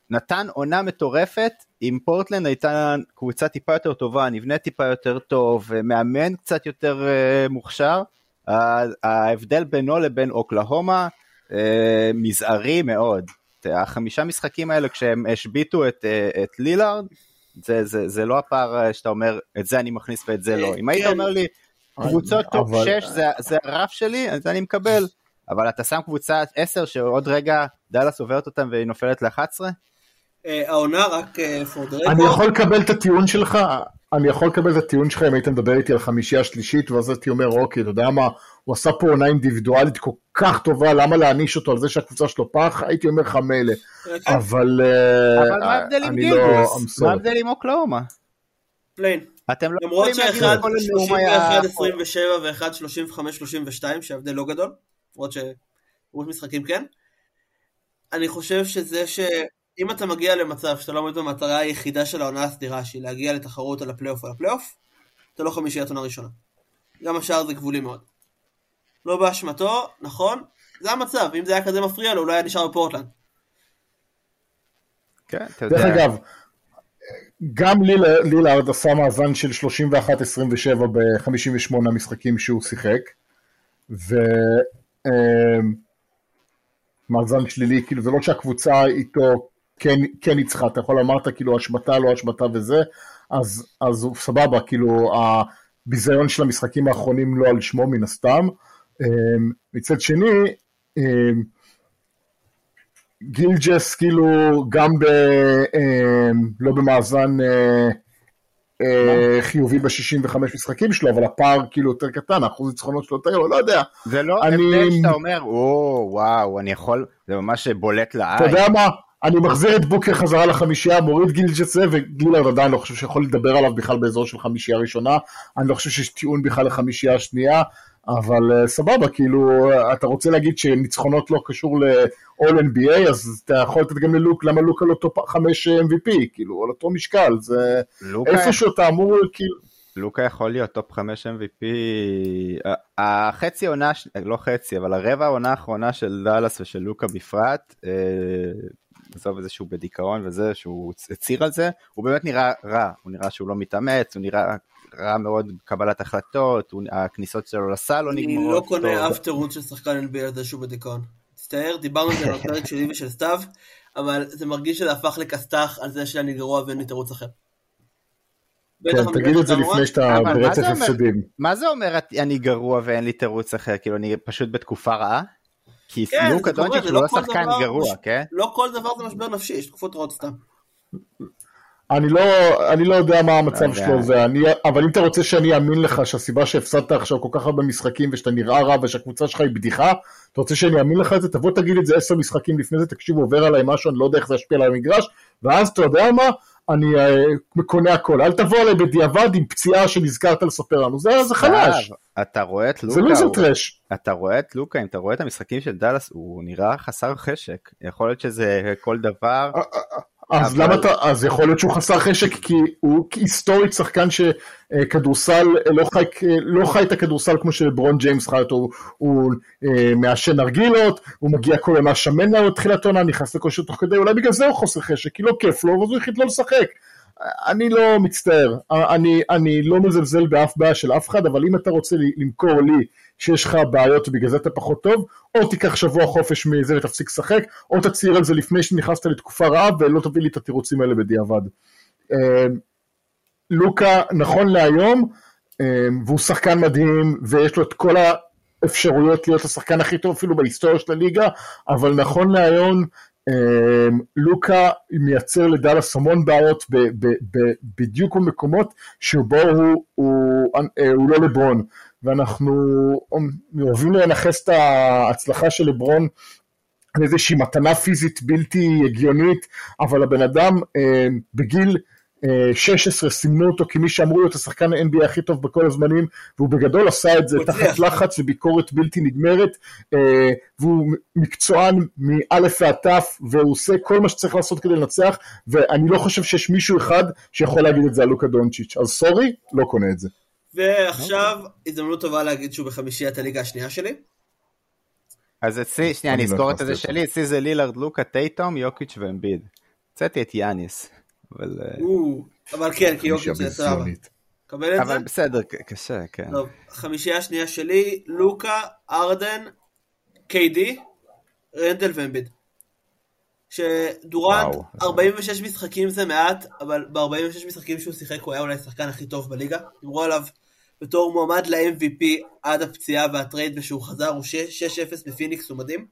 [SPEAKER 2] נתן עונה מטורפת, אם פורטלנד הייתה קבוצה טיפה יותר טובה, נבנה טיפה יותר טוב, מאמן קצת יותר אה, מוכשר, ההבדל בינו לבין אוקלהומה אה, מזערי מאוד. החמישה משחקים האלה כשהם השביתו את, את לילארד, זה, זה, זה לא הפער שאתה אומר, את זה אני מכניס ואת זה לא. אם היית
[SPEAKER 4] כן.
[SPEAKER 2] אומר לי, קבוצות top
[SPEAKER 3] אבל-
[SPEAKER 2] 6 זה, זה הרף שלי, אז אני מקבל. אבל אתה שם קבוצה 10 שעוד רגע דאלאס עוברת אותם והיא נופלת ל-11?
[SPEAKER 4] אה, העונה רק אה, for the
[SPEAKER 3] אני יכול לקבל את הטיעון שלך, אני יכול לקבל את הטיעון שלך אם היית מדבר איתי על חמישייה שלישית, ואז הייתי אומר, אוקיי, אתה יודע מה, הוא עשה פה עונה אינדיבידואלית כל כך טובה, למה להעניש אותו על זה שהקבוצה שלו פח? הייתי אומר לך מילא,
[SPEAKER 4] אה, כן,
[SPEAKER 3] אבל אה,
[SPEAKER 2] אבל מה ההבדל עם
[SPEAKER 3] אני לא.
[SPEAKER 2] מה ההבדל עם אוקלאומה?
[SPEAKER 4] פליין.
[SPEAKER 2] אתם לא
[SPEAKER 4] למרות שאחד
[SPEAKER 2] הכל לנאום היה...
[SPEAKER 4] 31-27 ואחד 35-32, שההבדל לא גדול, למרות שרוב משחקים כן. אני חושב שזה שאם אתה מגיע למצב שאתה לא עומד במטרה היחידה של העונה הסדירה, שהיא להגיע לתחרות על הפלייאוף על הפלייאוף, אתה לא חמישיית עונה ראשונה. גם השאר זה גבולי מאוד. לא באשמתו, נכון, זה המצב, אם זה היה כזה מפריע לו, אולי היה נשאר בפורטלנד.
[SPEAKER 2] כן, אתה
[SPEAKER 3] דרך
[SPEAKER 2] יודע.
[SPEAKER 3] אגב, גם ליל- לילארד עשה מאזן של 31-27 ב-58 המשחקים שהוא שיחק, ומאזן שלילי, כאילו זה לא שהקבוצה איתו כן, כן ניצחה, אתה יכול אמרת כאילו השמטה, לא השמטה וזה, אז, אז סבבה, כאילו הביזיון של המשחקים האחרונים לא על שמו מן הסתם. אמ, מצד שני, אמ, גילג'ס כאילו גם ב... אמ, לא במאזן אה, אה, חיובי ב-65 משחקים שלו, אבל הפער כאילו יותר קטן, האחוז ניצחונות שלו יותר, לא יודע.
[SPEAKER 2] זה לא
[SPEAKER 3] אני-
[SPEAKER 2] הבדל שאתה אומר, או, וואו, אני יכול, זה ממש בולט
[SPEAKER 3] אתה
[SPEAKER 2] לעין.
[SPEAKER 3] יודע מה? אני מחזיר את בוקר חזרה לחמישייה, מוריד גילג'סה, וגילארד עדיין לא חושב שיכול לדבר עליו בכלל באזור של חמישייה ראשונה. אני לא חושב שיש טיעון בכלל לחמישייה השנייה, אבל אה, סבבה, כאילו, אה, אתה רוצה להגיד שניצחונות לא קשור ל-all NBA, אז אתה יכול לתת גם ללוקה, למה לוקה לא top 5 MVP, כאילו, על אותו משקל, זה
[SPEAKER 2] לוקה-
[SPEAKER 3] איפשהו אתה אמור, כאילו,
[SPEAKER 2] לוקה יכול להיות top 5 MVP. החצי עונה, לא חצי, אבל הרבע העונה האחרונה של דאלאס ושל לוקה בפרט, אה, עזוב איזה שהוא בדיכאון וזה, שהוא הצהיר על זה, הוא באמת נראה רע, הוא נראה שהוא לא מתאמץ, הוא נראה רע מאוד בקבלת החלטות, הוא- הכניסות שלו לסל לא
[SPEAKER 4] אני
[SPEAKER 2] נגמרות.
[SPEAKER 4] לא קונה
[SPEAKER 2] טוב.
[SPEAKER 4] אף תירוץ של שחקן NBA על זה שהוא בדיכאון. מצטער, דיברנו על זה בפרק שלי ושל סתיו, אבל זה מרגיש שזה הפך לכסת"ח על זה שאני גרוע ואין לי תירוץ אחר.
[SPEAKER 3] כן, תגיד את זה לפני שאתה ברצף? הפסדים.
[SPEAKER 2] מה זה אומר אני גרוע ואין לי תירוץ אחר, כאילו אני פשוט בתקופה רעה? כי
[SPEAKER 4] כן,
[SPEAKER 2] לוקה
[SPEAKER 4] זה
[SPEAKER 2] דונצ'יץ'
[SPEAKER 4] זה
[SPEAKER 2] הוא
[SPEAKER 4] לא
[SPEAKER 2] שחקן
[SPEAKER 4] דבר
[SPEAKER 2] גרוע,
[SPEAKER 4] מש-
[SPEAKER 2] כן?
[SPEAKER 4] לא כל דבר זה משבר נפשי, יש תקופות רעות סתם.
[SPEAKER 3] אני לא, אני לא יודע מה המצב
[SPEAKER 2] לא יודע.
[SPEAKER 3] שלו, ואני, אבל אם אתה רוצה שאני אאמין לך שהסיבה שהפסדת עכשיו כל כך הרבה משחקים ושאתה נראה רע ושהקבוצה שלך היא בדיחה, אתה רוצה שאני אאמין לך את זה, תבוא תגיד את זה עשר משחקים לפני זה, תקשיב עובר עליי משהו, אני לא יודע איך זה ישפיע על המגרש, ואז אתה יודע מה, אני אה, קונה הכל, אל תבוא עליי בדיעבד עם פציעה שנזכרת לספר לנו, זה, זה חלש,
[SPEAKER 2] אתה רואה את
[SPEAKER 3] זה
[SPEAKER 2] לוקה,
[SPEAKER 3] לוזר
[SPEAKER 2] הוא-
[SPEAKER 3] טראש.
[SPEAKER 2] אתה רואה את לוקה, אם אתה רואה את המשחקים של דאלאס, הוא נראה חסר חשק. יכול להיות שזה כל דבר,
[SPEAKER 3] אז
[SPEAKER 2] אבל-
[SPEAKER 3] למה אתה, אז יכול להיות שהוא חסר חשק כי הוא היסטורית שחקן שכדורסל לא חי, לא חי את הכדורסל כמו שלברון ג'יימס חי אותו, הוא, הוא אה, מעשן נרגילות, הוא מגיע כל יום מהשמן לו תחילת עונה, נכנס לכושר תוך כדי, אולי בגלל זה הוא חוסר חשק, כי לא כיף לו, אז הוא החליט לא לשחק. אני לא מצטער, אני, אני לא מזלזל באף בעיה של אף אחד, אבל אם אתה רוצה למכור לי שיש לך בעיות ובגלל זה אתה פחות טוב, או תיקח שבוע חופש מזה ותפסיק לשחק, או תצהיר על זה לפני שנכנסת לתקופה רעה ולא תביא לי את התירוצים האלה בדיעבד. אה, לוקה נכון להיום, אה, והוא שחקן מדהים, ויש לו את כל האפשרויות להיות השחקן הכי טוב אפילו בהיסטוריה של הליגה, אבל נכון להיום לוקה מייצר לדאלאס המון בעיות בדיוק במקומות שבו אה, הוא לא לברון. ואנחנו אוהבים לנכס את ההצלחה של לברון על איזושהי מתנה פיזית בלתי הגיונית, אבל הבן אדם אה, בגיל 16 סימנו אותו כמי שאמרו להיות השחקן ה-NBA הכי טוב בכל הזמנים, והוא בגדול עשה את זה תחת. לחץ וביקורת בלתי נגמרת, אה, והוא מקצוען מאלף ועד תף, והוא עושה כל מה שצריך לעשות כדי לנצח, ואני לא חושב שיש מישהו אחד שיכול להגיד את זה על לוקה דונצ'יץ', אז סורי, לא קונה את זה.
[SPEAKER 4] ועכשיו הזדמנות טובה להגיד שהוא בחמישיית הליגה השנייה שלי.
[SPEAKER 2] אז אצלי, שנייה,
[SPEAKER 3] אני
[SPEAKER 2] אני
[SPEAKER 3] לא
[SPEAKER 2] אזכור את זה. שלי, אצלי זה לילארד, לוקה, טייטום, יוקיץ' ואמביד. הוצאתי את יאניס, אבל אה,
[SPEAKER 4] אבל כן, כי יוקיץ' זה סבבה. קבל את זה?
[SPEAKER 2] אבל בסדר, קשה, כן.
[SPEAKER 4] טוב, החמישייה השנייה שלי, לוקה, ארדן, קיי-די, רנדל ואמביד. שדורנט,
[SPEAKER 2] וואו.
[SPEAKER 4] 46 משחקים זה מעט, אבל ב-46 משחקים שהוא שיחק הוא היה אולי השחקן הכי טוב בליגה. דיברו עליו בתור מועמד ל-MVP עד הפציעה והטרייד ושהוא חזר, הוא 6-0 בפיניקס, הוא מדהים.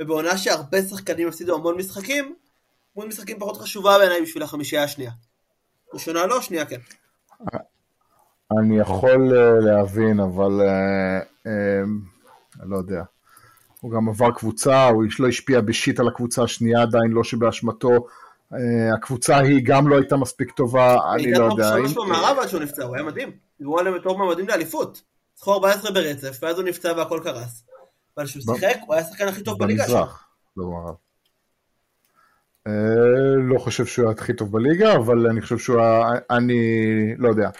[SPEAKER 4] ובעונה שהרבה שחקנים הפסידו המון משחקים, המון משחקים פחות חשובה בעיניי בשביל החמישייה השנייה. ראשונה לא, שנייה כן.
[SPEAKER 3] אני יכול אה, להבין, אבל אה, אה, אני לא יודע. הוא גם עבר קבוצה, הוא לא השפיע בשיט על הקבוצה השנייה עדיין, לא שבאשמתו. אה, הקבוצה היא גם לא הייתה מספיק טובה, אני לא יודע.
[SPEAKER 4] הייתה שלוש
[SPEAKER 3] אם-
[SPEAKER 4] במערב עד שהוא נפצע, הוא היה מדהים. דיברו עליהם בתור מועמדים לאליפות. ניצחו 14 ברצף, ואז הוא נפצע והכל קרס. אבל כשהוא שיחק, הוא היה השחקן הכי טוב בליגה שלו.
[SPEAKER 3] במזרח, לא במערב. אה, לא חושב שהוא היה הכי טוב בליגה, אבל אני חושב שהוא היה, אני לא יודע.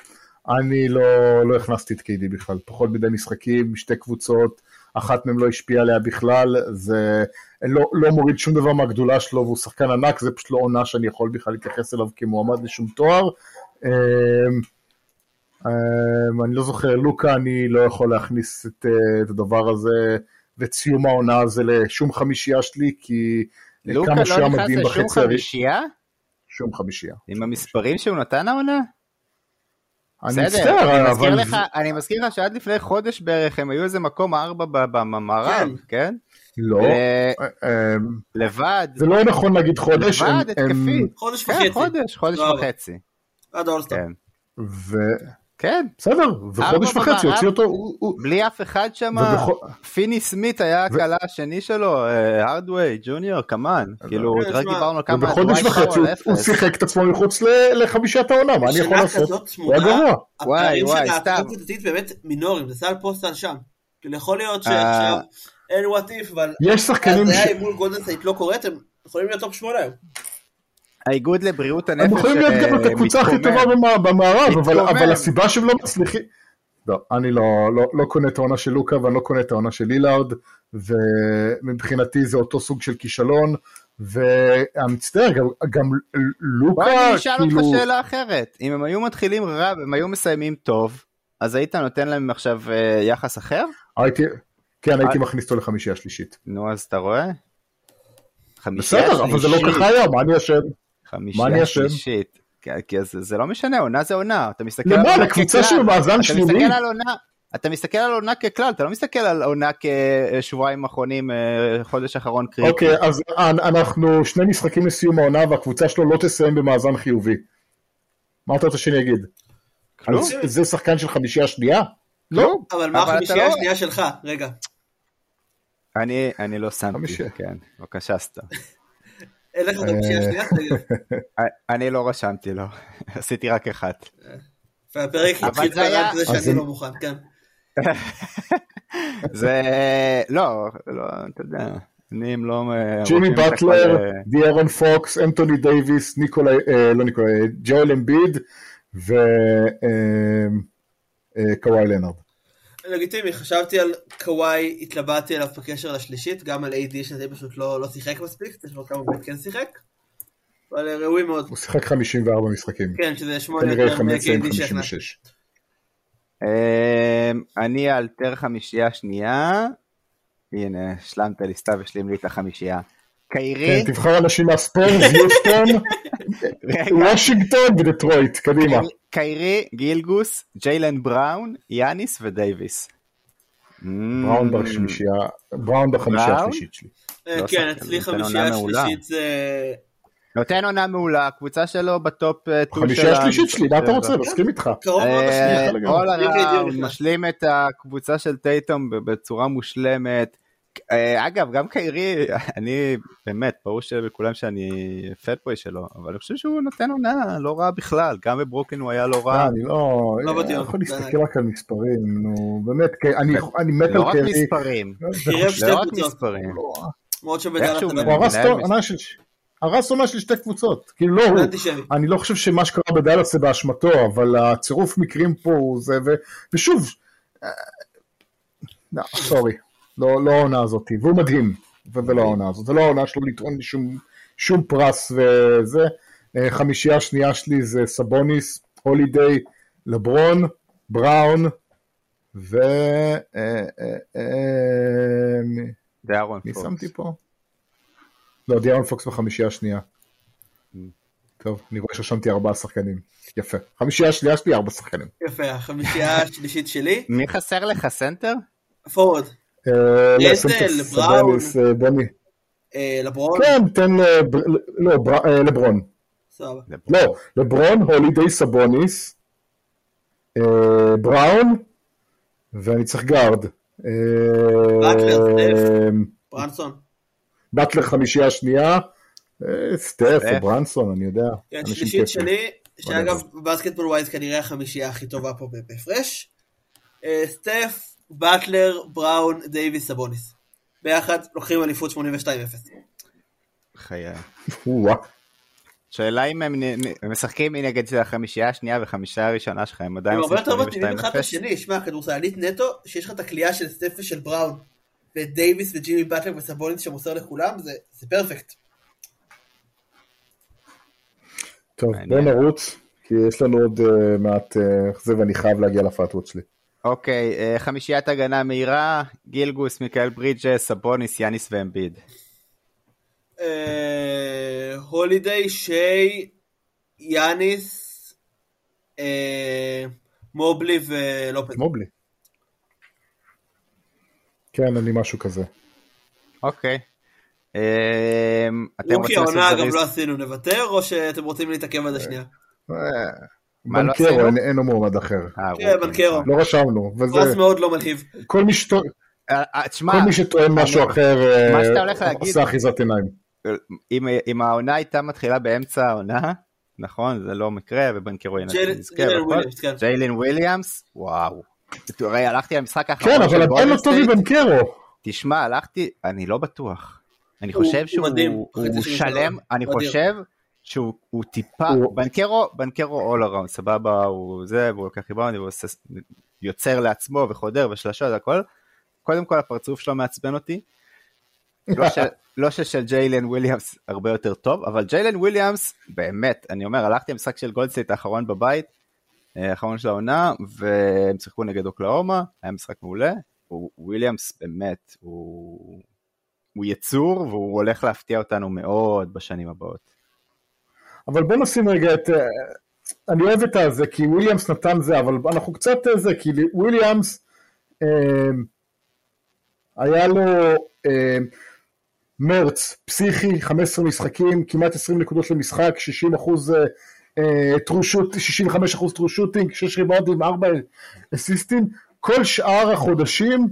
[SPEAKER 3] אני לא, לא הכנסתי את קיידי בכלל, פחות מדי משחקים, שתי קבוצות, אחת מהן לא השפיעה עליה בכלל, זה לא, לא מוריד שום דבר מהגדולה שלו, והוא שחקן ענק, זה פשוט לא עונה שאני יכול בכלל להתייחס אליו כמועמד לשום תואר. אה, אה, אני לא זוכר, לוקה, אני לא יכול להכניס את, אה, את הדבר הזה ואת סיום העונה הזה לשום חמישייה שלי, כי
[SPEAKER 2] לוקה
[SPEAKER 3] כמה שהוא
[SPEAKER 2] לא נכנס לשום חמישייה?
[SPEAKER 3] שום חמישייה.
[SPEAKER 2] עם המספרים שהוא נתן העונה?
[SPEAKER 3] אני
[SPEAKER 2] בסדר,
[SPEAKER 3] מצטער,
[SPEAKER 2] אני מזכיר
[SPEAKER 3] אבל
[SPEAKER 2] לך, אני מזכיר לך שעד לפני חודש בערך הם היו איזה מקום ארבע במערב,
[SPEAKER 4] כן.
[SPEAKER 2] כן?
[SPEAKER 3] לא,
[SPEAKER 2] ו-
[SPEAKER 3] אה, אה,
[SPEAKER 2] לבד,
[SPEAKER 3] זה לא נכון להגיד חודש,
[SPEAKER 2] לבד
[SPEAKER 3] הם- הם-
[SPEAKER 2] התקפי.
[SPEAKER 4] חודש
[SPEAKER 2] כן,
[SPEAKER 4] וחצי.
[SPEAKER 2] חודש, חודש
[SPEAKER 4] לא,
[SPEAKER 2] וחצי.
[SPEAKER 4] עד האולסטאר.
[SPEAKER 2] כן.
[SPEAKER 3] ובסדר, וחודש וחצי. הוציא אותו,
[SPEAKER 2] בלי אף אחד שם, פיני סמית היה הקלה השני שלו, הרדווי, ג'וניור, כמאן, כאילו,
[SPEAKER 4] כן,
[SPEAKER 2] רק דיברנו על כמה,
[SPEAKER 3] ובחודש וחצי הוא-. שיחק את עצמו מחוץ ל- לחמישיית העונה, מה אני יכול לעשות? הוא היה גרוע.
[SPEAKER 2] וואי,
[SPEAKER 4] הפערים
[SPEAKER 2] וואי,
[SPEAKER 4] של
[SPEAKER 2] סתם.
[SPEAKER 4] ההתקדמות הקבוצתית באמת מינוריים, זה סל פה סל שם. כאילו יכול להיות
[SPEAKER 2] אה.
[SPEAKER 4] שעכשיו אין וואט איף, אבל
[SPEAKER 3] יש שחקנים ש...
[SPEAKER 4] היה אם מול גולדן סייט לא קורה, אתם יכולים להיות טופ שמונה היום.
[SPEAKER 2] האיגוד לבריאות הנפש
[SPEAKER 3] הם יכולים להיות גם את
[SPEAKER 2] אה,
[SPEAKER 3] הקבוצה הכי. טובה במע- במערב, אבל- הסיבה שהם לא מצליחים... לא, אני לא, לא, לא קונה את העונה של לוקה ואני לא קונה את העונה של לילארד, ומבחינתי זה אותו סוג של כישלון, ואני מצטער, גם, גם לוקה,
[SPEAKER 2] בוא אני אשאל
[SPEAKER 3] כאילו...
[SPEAKER 2] אותך שאלה אחרת, אם הם היו מתחילים רע והם היו מסיימים טוב, אז היית נותן להם עכשיו אה, יחס אחר?
[SPEAKER 3] הייתי, כן, הייתי
[SPEAKER 2] אה.
[SPEAKER 3] מכניס אותו לחמישייה שלישית.
[SPEAKER 2] נו, אז אתה רואה? חמישייה
[SPEAKER 3] בסדר, אבל זה לא
[SPEAKER 2] שלישית.
[SPEAKER 3] ככה היה, מה אני אשם?
[SPEAKER 2] חמישייה
[SPEAKER 3] אשם?
[SPEAKER 2] שלישית. כי- כי זה, זה לא משנה, עונה זה עונה, אתה מסתכל
[SPEAKER 3] למה?
[SPEAKER 2] על עונה
[SPEAKER 3] לקבוצה
[SPEAKER 2] ככלל.
[SPEAKER 3] שבמאזן
[SPEAKER 2] אתה
[SPEAKER 3] שלילי?
[SPEAKER 2] מסתכל על עונה, אתה מסתכל על עונה ככלל, אתה לא מסתכל על עונה כשבועיים אחרונים, אה, חודש אחרון קריטי.
[SPEAKER 3] אוקיי, אז אנ- אנחנו שני משחקים לסיום העונה והקבוצה שלו לא תסיים במאזן חיובי. מה אתה רוצה שאני אגיד?
[SPEAKER 2] כלום.
[SPEAKER 3] אז זה שחקן של חמישייה שנייה? לא.
[SPEAKER 4] אבל מה החמישייה
[SPEAKER 2] לא-
[SPEAKER 4] השנייה שלך? רגע.
[SPEAKER 2] אני, אני לא שמתי. כן, בבקשה סתם.
[SPEAKER 4] אין לך את החמישייה
[SPEAKER 3] אה.
[SPEAKER 4] השנייה? תגיד.
[SPEAKER 2] אני לא רשמתי לו, עשיתי רק אחת.
[SPEAKER 4] והפרק
[SPEAKER 2] אבל
[SPEAKER 4] התחיל רק זה שאני לא מוכן, כן.
[SPEAKER 2] זה, לא, לא, אתה יודע, אני אם לא... אה,
[SPEAKER 3] ג'ימי באטלר,
[SPEAKER 2] אה,
[SPEAKER 3] דיארון פוקס, אנטוני דייוויס, ניקולאי, אה, לא ניקולאי, ג'ואל אמביד וקוואי לנארד.
[SPEAKER 4] לגיטימי, חשבתי על קוואי, התלבטתי עליו בקשר לשלישית, גם על AD שזה פשוט לא לא שיחק מספיק, צריך לראות כמה הוא באמת כן שיחק. אבל ראוי מאוד.
[SPEAKER 3] הוא שיחק 54 משחקים.
[SPEAKER 4] כן, שזה שמונה
[SPEAKER 3] כנראה
[SPEAKER 4] יותר
[SPEAKER 3] חמש עם
[SPEAKER 4] מ-KD שהכנס.
[SPEAKER 3] 56.
[SPEAKER 2] אה, אני אלתר חמישייה שנייה. הנה, השלמת לי, סתיו השלים לי את החמישייה. קיירי,
[SPEAKER 3] כן, תבחר אנשים מהספיירס, יוסטון, וושינגטון ודטרויט, קדימה.
[SPEAKER 2] קיירי, גילגוס, ג'יילן בראון, יאניס ודייוויס.
[SPEAKER 3] בראון בשלישייה, בראון בחמישייה? השלישית שלי.
[SPEAKER 4] אה,
[SPEAKER 2] לא
[SPEAKER 4] כן, אצלי חמישייה
[SPEAKER 2] מעולה.
[SPEAKER 4] שלישית זה...
[SPEAKER 2] נותן עונה מעולה, הקבוצה שלו בטופ אה, טו של
[SPEAKER 3] חמישייה השלישית שלי, מה אתה רוצה? מסכים איתך.
[SPEAKER 4] קרוב מאוד לשנייה.
[SPEAKER 2] אה, around,
[SPEAKER 4] בכלל.
[SPEAKER 2] משלים את הקבוצה של טייטום בצורה מושלמת. אה, אגב, גם קיירי, אני באמת, ברור שבכולם שאני פטבוי שלו, אבל אני חושב שהוא נותן עונה לא רע בכלל, גם בברוקלין הוא היה לא רע.
[SPEAKER 3] אה, אני לא,
[SPEAKER 4] לא
[SPEAKER 3] אני. יכול להסתכל רק על מספרים, נו, באמת, כי אני אני מת
[SPEAKER 2] לא
[SPEAKER 3] על
[SPEAKER 2] רק. מספרים,
[SPEAKER 4] חירב שתי
[SPEAKER 2] לא רק. מספרים.
[SPEAKER 4] דעת
[SPEAKER 2] איכשהו
[SPEAKER 4] אבל
[SPEAKER 3] הוא הרס עונה של שתי קבוצות, כאילו לא הוא. אני לא חושב שמה שקרה בדאלאס זה באשמתו, אבל הצירוף מקרים פה הוא זה. ושוב, אה, לא, סורי, לא לא העונה הזאת, והוא מדהים, ו- ולא העונה הזאת, זה לא העונה שלו לטעון שום, שום פרס וזה, אה, חמישייה שנייה שלי זה סבוניס, הולידיי, לברון, בראון, ו... אה, אה, מי-
[SPEAKER 2] זה אהרון
[SPEAKER 3] מי
[SPEAKER 2] פוקס.
[SPEAKER 3] שמתי פה? לא, דיארון פוקס בחמישייה השנייה. טוב, אני רואה שרשמתי ארבעה שחקנים. יפה. חמישייה השנייה שלי, ארבעה שחקנים.
[SPEAKER 4] יפה, החמישייה השלישית שלי.
[SPEAKER 2] מי חסר לך סנטר?
[SPEAKER 4] פורוורד.
[SPEAKER 3] אה,
[SPEAKER 4] רדל,
[SPEAKER 3] לסנטר
[SPEAKER 4] בראון.
[SPEAKER 3] סבוניס, אה, בוני.
[SPEAKER 4] אה, לברון.
[SPEAKER 3] כן, תן לבר- לא, אה, לברון.
[SPEAKER 4] סבבה.
[SPEAKER 3] לא, לברון, הולידיי סבוניס, אה, בראון, ואני צריך גארד. אה,
[SPEAKER 4] באטלר, סטף.
[SPEAKER 3] אה,
[SPEAKER 4] ברנסון.
[SPEAKER 3] באטלר חמישייה שנייה, אה, סטף. או ברנסון, אני יודע.
[SPEAKER 4] כן, שלישית. שלי, שאגב, basketball wise כנראה החמישייה הכי טובה פה בהפרש. אה, סטף, באטלר, בראון, דייוויס, סבוניס. ביחד לוקחים אליפות 82-0.
[SPEAKER 2] חיי. שאלה אם הם משחקים נגד של החמישייה השנייה והחמישייה הראשונה שלך, הם עדיין
[SPEAKER 4] הם הרבה יותר מתאימים אחד
[SPEAKER 2] 82-0?
[SPEAKER 4] לשני, שמע, כדורסלנית נטו, שיש לך את הכלייה של סטף ושל בראון, ואת דייוויס וג'ימי באטלר וסבוניס שמוסר לכולם, זה זה פרפקט.
[SPEAKER 3] טוב. בוא נרוץ, כי יש לנו עוד אה, מעט אה, זה, ואני חייב להגיע לפאטוות שלי.
[SPEAKER 2] אוקיי, אה, חמישיית הגנה מהירה, גילגוס, מיכאל ברידג'ס, סבוניס, יאניס ואמביד.
[SPEAKER 4] אה, הולידיי, שיי, יאניס, אה, מובלי ולופז.
[SPEAKER 3] מובלי. כן, אני משהו כזה.
[SPEAKER 2] אוקיי. אתם
[SPEAKER 4] רוקי
[SPEAKER 2] רוצים לעשות
[SPEAKER 4] העונה? גם לא עשינו, נוותר, או שאתם רוצים להתעכב?
[SPEAKER 3] אה,
[SPEAKER 2] מה לא
[SPEAKER 3] בנקרו,
[SPEAKER 2] עשינו?
[SPEAKER 3] אין- אין לו מועמד אחר.
[SPEAKER 2] אה,
[SPEAKER 4] כן, בנקרו.
[SPEAKER 3] לא רשמנו,
[SPEAKER 4] פרס
[SPEAKER 3] וזה,
[SPEAKER 4] מאוד לא מלהיב.
[SPEAKER 3] כל מי שטוע-
[SPEAKER 2] אה, אה, תשמע,
[SPEAKER 3] כל מי שטוען משהו אחר,
[SPEAKER 2] מה שאתה הולך להגיד-
[SPEAKER 3] עושה אחיזת עיניים.
[SPEAKER 2] אם, אם העונה הייתה מתחילה באמצע העונה, נכון, זה לא מקרה, ובנקרו.
[SPEAKER 4] ג'יילן ג'יילן
[SPEAKER 2] והכל.
[SPEAKER 4] וויליאמס,
[SPEAKER 2] וואו. הרי הלכתי למשחק האחרון
[SPEAKER 3] כן, אבל לא
[SPEAKER 2] גולדן
[SPEAKER 3] טוב. מבנקרו.
[SPEAKER 2] תשמע, הלכתי, אני לא בטוח. אני חושב
[SPEAKER 4] הוא
[SPEAKER 2] שהוא שלם. אני. חושב שהוא הוא טיפה,
[SPEAKER 3] הוא-
[SPEAKER 2] בנקרו, בנקרו all around, סבבה, הוא זה, והוא לוקח ריבאונד, והוא עושה- יוצר לעצמו וחודר ושלשות והכל. קודם כל הפרצוף שלו מעצבן אותי. לא ש- לא ששל ג'יילן וויליאמס הרבה יותר טוב, אבל ג'יילן וויליאמס, באמת, אני אומר, הלכתי למשחק של גולדן סטייט האחרון בבית, אה, האחרון של העונה, והם שיחקו נגד אוקלהומה, היה משחק מעולה. הוא- וויליאמס באמת, הוא, הוא יצור, והוא הולך להפתיע אותנו מאוד בשנים הבאות.
[SPEAKER 3] אבל בוא נשים רגע את... אה, אני אוהב את הזה, כי וויליאמס נתן זה, אבל אנחנו קצת אה, זה, כי וויליאמס אה, היה לו מרץ פסיכי, 15 משחקים, כמעט 20 נקודות למשחק, 60 אחוז טרו שוט, 65 אחוז טרו שוטינג, 6 ריבאונדים, 4 אסיסטים, כל שאר החודשים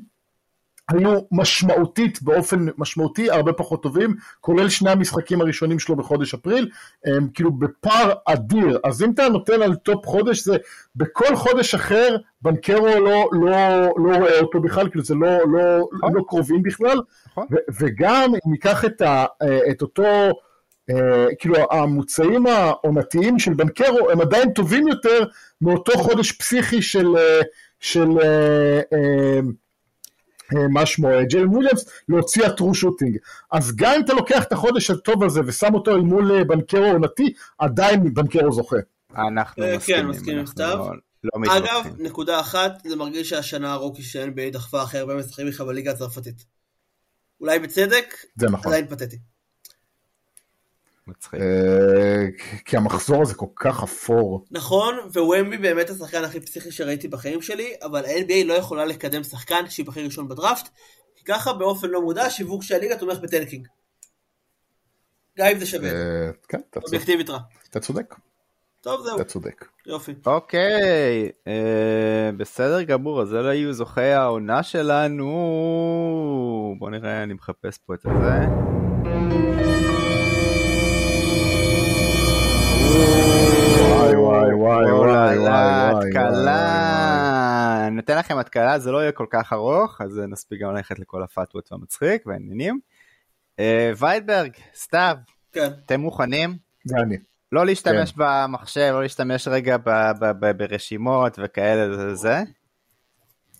[SPEAKER 3] היו משמעותית, באופן משמעותי, הרבה פחות טובים, כולל שני המשחקים הראשונים שלו בחודש אפריל, הם כאילו בפער אדיר. אז אם אתה נותן על top חודש, זה בכל חודש אחר, בנקרו לא, לא, לא רואה אותו בכלל, כאילו זה לא, לא,
[SPEAKER 2] נכון.
[SPEAKER 3] לא קרובים בכלל,
[SPEAKER 2] נכון.
[SPEAKER 3] וגם אם ניקח את, ה, את אותו, אה, כאילו הממוצעים העונתיים של בנקרו, הם עדיין טובים יותר מאותו חודש פסיכי של, אה, של אה, אה, אה, מה שמו, אה, ג'יילן וויליאמס, להוציא הטרו שוטינג. אז גם אם אתה לוקח את החודש הטוב הזה ושם אותו אל מול אה, בנקרו עונתי, עדיין בנקרו זוכה.
[SPEAKER 2] אנחנו
[SPEAKER 4] אה, כן,
[SPEAKER 2] מסכימים.
[SPEAKER 4] מסכים עם
[SPEAKER 2] אנחנו
[SPEAKER 4] סתיו.
[SPEAKER 2] לא- לא
[SPEAKER 4] אגב. נקודה אחת, זה מרגיש שהשנה הרוקי של NBA דחפה הכי הרבה משחקים בליגה הצרפתית. אולי בצדק,
[SPEAKER 3] זה נכון.
[SPEAKER 4] עדיין פתטי.
[SPEAKER 2] מצחיק.
[SPEAKER 3] אה, כי המחזור הזה כל כך אפור.
[SPEAKER 4] נכון, ווומבי באמת השחקן הכי פסיכי שראיתי בחיים שלי, אבל ה-NBA לא יכולה לקדם שחקן שייבחר ראשון בדראפט, כי ככה באופן לא מודע שיווק של הליגה תומך בטנקינג. גם אם זה שווה,
[SPEAKER 3] אה, כן, אתה צודק.
[SPEAKER 4] אובייקטיבית רע.
[SPEAKER 3] אתה צודק.
[SPEAKER 4] טוב זהו,
[SPEAKER 3] אתה צודק.
[SPEAKER 4] יופי.
[SPEAKER 2] אוקיי, אה, בסדר גמור, אז אלה היו זוכי העונה שלנו. בוא נראה, אני מחפש פה את זה.
[SPEAKER 3] וואי וואי וואי וואי וואי וואי.
[SPEAKER 2] התקלה. נותן לכם התקלה, זה לא יהיה כל כך ארוך, אז נספיק גם ללכת לכל הפתוות והמצחיק והעניינים. אה, ויידברג, סתיו,
[SPEAKER 4] כן.
[SPEAKER 2] אתם מוכנים?
[SPEAKER 3] זה אני.
[SPEAKER 2] לא להשתמש במחשב, לא להשתמש רגע ברשימות וכאלה זה זה.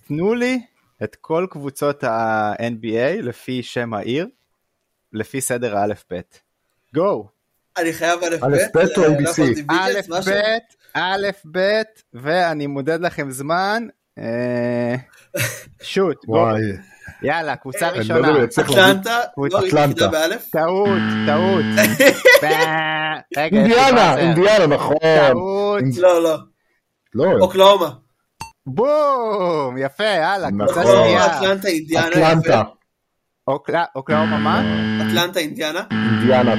[SPEAKER 2] תנו לי את כל קבוצות ה-NBA לפי שם העיר, לפי סדר האלף-בית. גו!
[SPEAKER 4] אני חייב א'
[SPEAKER 3] א', ב' או ABC?
[SPEAKER 2] א', ב', א', ב', ואני מודד לכם זמן. אה, שוט.
[SPEAKER 3] וואי.
[SPEAKER 2] יאללה, קבוצה
[SPEAKER 3] לא
[SPEAKER 2] ראשונה.
[SPEAKER 4] אטלנטה,
[SPEAKER 2] קבוצה-
[SPEAKER 4] לא,
[SPEAKER 3] אטלנטה.
[SPEAKER 2] טעות, טעות. ב-
[SPEAKER 3] אינדיאנה. אינדיאנה, נכון.
[SPEAKER 2] טעות.
[SPEAKER 4] לא, לא.
[SPEAKER 3] לא,
[SPEAKER 4] אוקלאומה.
[SPEAKER 2] בום, יפה, יאללה, קבוצה
[SPEAKER 3] נכון.
[SPEAKER 2] שנייה.
[SPEAKER 4] אטלנטה, אינדיאנה.
[SPEAKER 3] אטלנטה.
[SPEAKER 2] אוקלאומה מה?
[SPEAKER 4] אטלנטה, אינדיאנה.
[SPEAKER 3] אינדיאנה.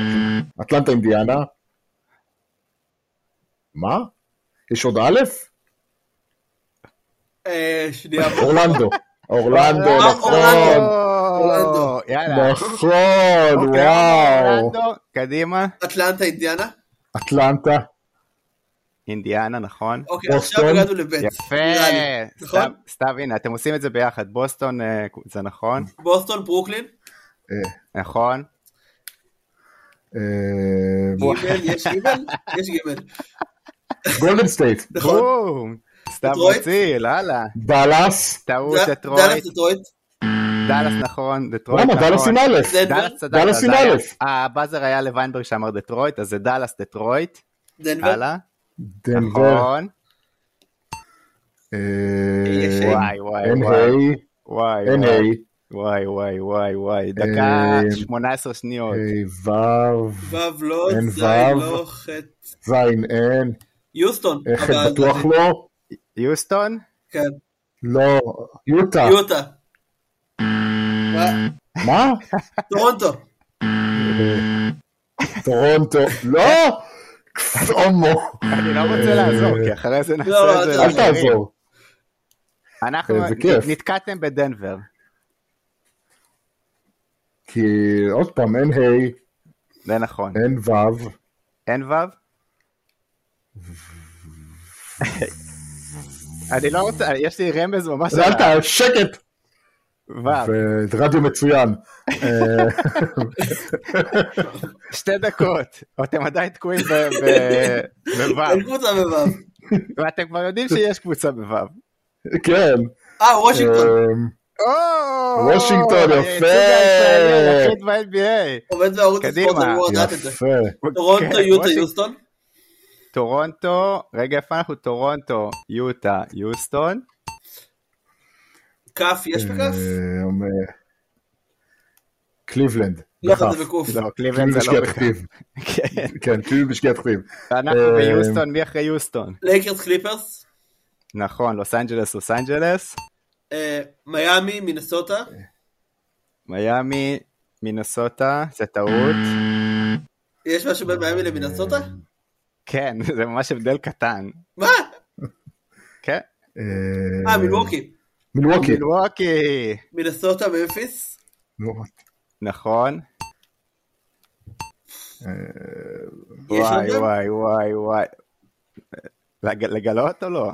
[SPEAKER 3] אטלנטה, אינדיאנה. מה? יש עוד א'?
[SPEAKER 4] אה, שנייה.
[SPEAKER 3] אורלנדו. אורלנדו,
[SPEAKER 4] אה,
[SPEAKER 3] נכון.
[SPEAKER 4] אורלנדו.
[SPEAKER 2] יאללה.
[SPEAKER 3] נכון,
[SPEAKER 2] אוקלאומה,
[SPEAKER 3] וואו.
[SPEAKER 2] אורלנדו, קדימה.
[SPEAKER 4] אטלנטה, אינדיאנה.
[SPEAKER 3] אטלנטה.
[SPEAKER 2] אינדיאנה, נכון.
[SPEAKER 4] אוקיי, עכשיו
[SPEAKER 3] בוסטון.
[SPEAKER 4] הגענו לבית.
[SPEAKER 2] יפה.
[SPEAKER 4] נכון?
[SPEAKER 2] סתיו- הנה, אתם עושים את זה ביחד. בוסטון, אה, זה נכון?
[SPEAKER 4] בוסטון, ברוקלין.
[SPEAKER 2] נכון.
[SPEAKER 3] אה,
[SPEAKER 4] גימל, יש גימל? יש גימל.
[SPEAKER 3] גולדן סטייט.
[SPEAKER 4] נכון. דטרויט?
[SPEAKER 2] מציל, הלאה.
[SPEAKER 3] דאלאס.
[SPEAKER 2] טעות, דטרויט.
[SPEAKER 4] דאלאס, דטרויט.
[SPEAKER 2] דאלאס נכון, דטרויט
[SPEAKER 3] למה?
[SPEAKER 2] נכון.
[SPEAKER 3] דאלאס עם א'.
[SPEAKER 2] דאלאס
[SPEAKER 3] עם א'.
[SPEAKER 2] הבאזר היה לוויינברג שאמר דטרויט, אז זה דאלאס דטרויט,
[SPEAKER 4] דנבר.
[SPEAKER 2] הלאה,
[SPEAKER 3] דנבר.
[SPEAKER 2] נכון,
[SPEAKER 3] אה,
[SPEAKER 2] וואי וואי וואי. וואי וואי. וואי וואי וואי, דקה
[SPEAKER 3] אה,
[SPEAKER 2] 18 שניות,
[SPEAKER 3] וו.
[SPEAKER 4] וו לא, זין. לא, חטא.
[SPEAKER 3] זין אין.
[SPEAKER 4] יוסטון.
[SPEAKER 3] איך
[SPEAKER 4] אבל-
[SPEAKER 3] בטוח לא?
[SPEAKER 2] יוסטון,
[SPEAKER 4] כן.
[SPEAKER 3] לא. יוטה.
[SPEAKER 4] יוטה.
[SPEAKER 3] מה?
[SPEAKER 4] טורונטו.
[SPEAKER 3] טורונטו. לא! הומו.
[SPEAKER 2] אני לא רוצה לעזור, כי אחרי זה נעשה
[SPEAKER 4] לא,
[SPEAKER 2] את זה.
[SPEAKER 4] אל.
[SPEAKER 3] תעזור.
[SPEAKER 2] אנחנו. נתקעתם בדנבר.
[SPEAKER 3] כי עוד פעם, אין ה',
[SPEAKER 2] זה נכון.
[SPEAKER 3] אין ו',
[SPEAKER 2] אין ו'? אני לא רוצה, יש לי רמז ממש
[SPEAKER 3] אל ת... שקט!
[SPEAKER 2] ו',
[SPEAKER 3] ורדיו מצוין. אה,
[SPEAKER 2] שתי דקות, אתם עדיין תקועים בו',
[SPEAKER 4] אין קבוצה בו'.
[SPEAKER 2] ואתם כבר יודעים שיש קבוצה בו'.
[SPEAKER 3] כן.
[SPEAKER 4] אה, וושינגטון.
[SPEAKER 3] אה, וושינגטון,
[SPEAKER 2] הייצוג
[SPEAKER 3] יפה.
[SPEAKER 4] עובד בערוץ. הספורט, אמור לדעת את זה. טורונטו,
[SPEAKER 2] כן,
[SPEAKER 4] יוטה, יוסטון.
[SPEAKER 2] טורונטו, רגע איפה אנחנו? טורונטו, יוטה, יוסטון.
[SPEAKER 4] כף, יש בכף?
[SPEAKER 3] אה, אה, קליבלנד.
[SPEAKER 4] לא,
[SPEAKER 3] בכף.
[SPEAKER 4] זה בקוף.
[SPEAKER 2] לא, קליבלנד
[SPEAKER 3] קליבלנד
[SPEAKER 2] זה לא.
[SPEAKER 3] כתיב.
[SPEAKER 2] כן.
[SPEAKER 3] כן, קליבלנד בשגיאת כתיב.
[SPEAKER 2] אנחנו
[SPEAKER 3] אה,
[SPEAKER 2] ביוסטון, מי אחרי יוסטון?
[SPEAKER 4] לייקרס קליפרס.
[SPEAKER 2] נכון, לוס אנג'לס, לוס אנג'לס.
[SPEAKER 4] אה, מיאמי, מינסוטה.
[SPEAKER 2] מיאמי, מינסוטה, זה טעות.
[SPEAKER 4] יש משהו בין מיאמי למינסוטה?
[SPEAKER 2] כן, זה ממש הבדל קטן.
[SPEAKER 4] מה?
[SPEAKER 2] כן.
[SPEAKER 4] אה, מילווקי.
[SPEAKER 3] מילווקי.
[SPEAKER 2] מילווקי.
[SPEAKER 4] מינסוטה, ממפיס.
[SPEAKER 3] נו,
[SPEAKER 2] נכון.
[SPEAKER 3] אה,
[SPEAKER 2] וואי? וואי וואי וואי. לג- לגלות או לא?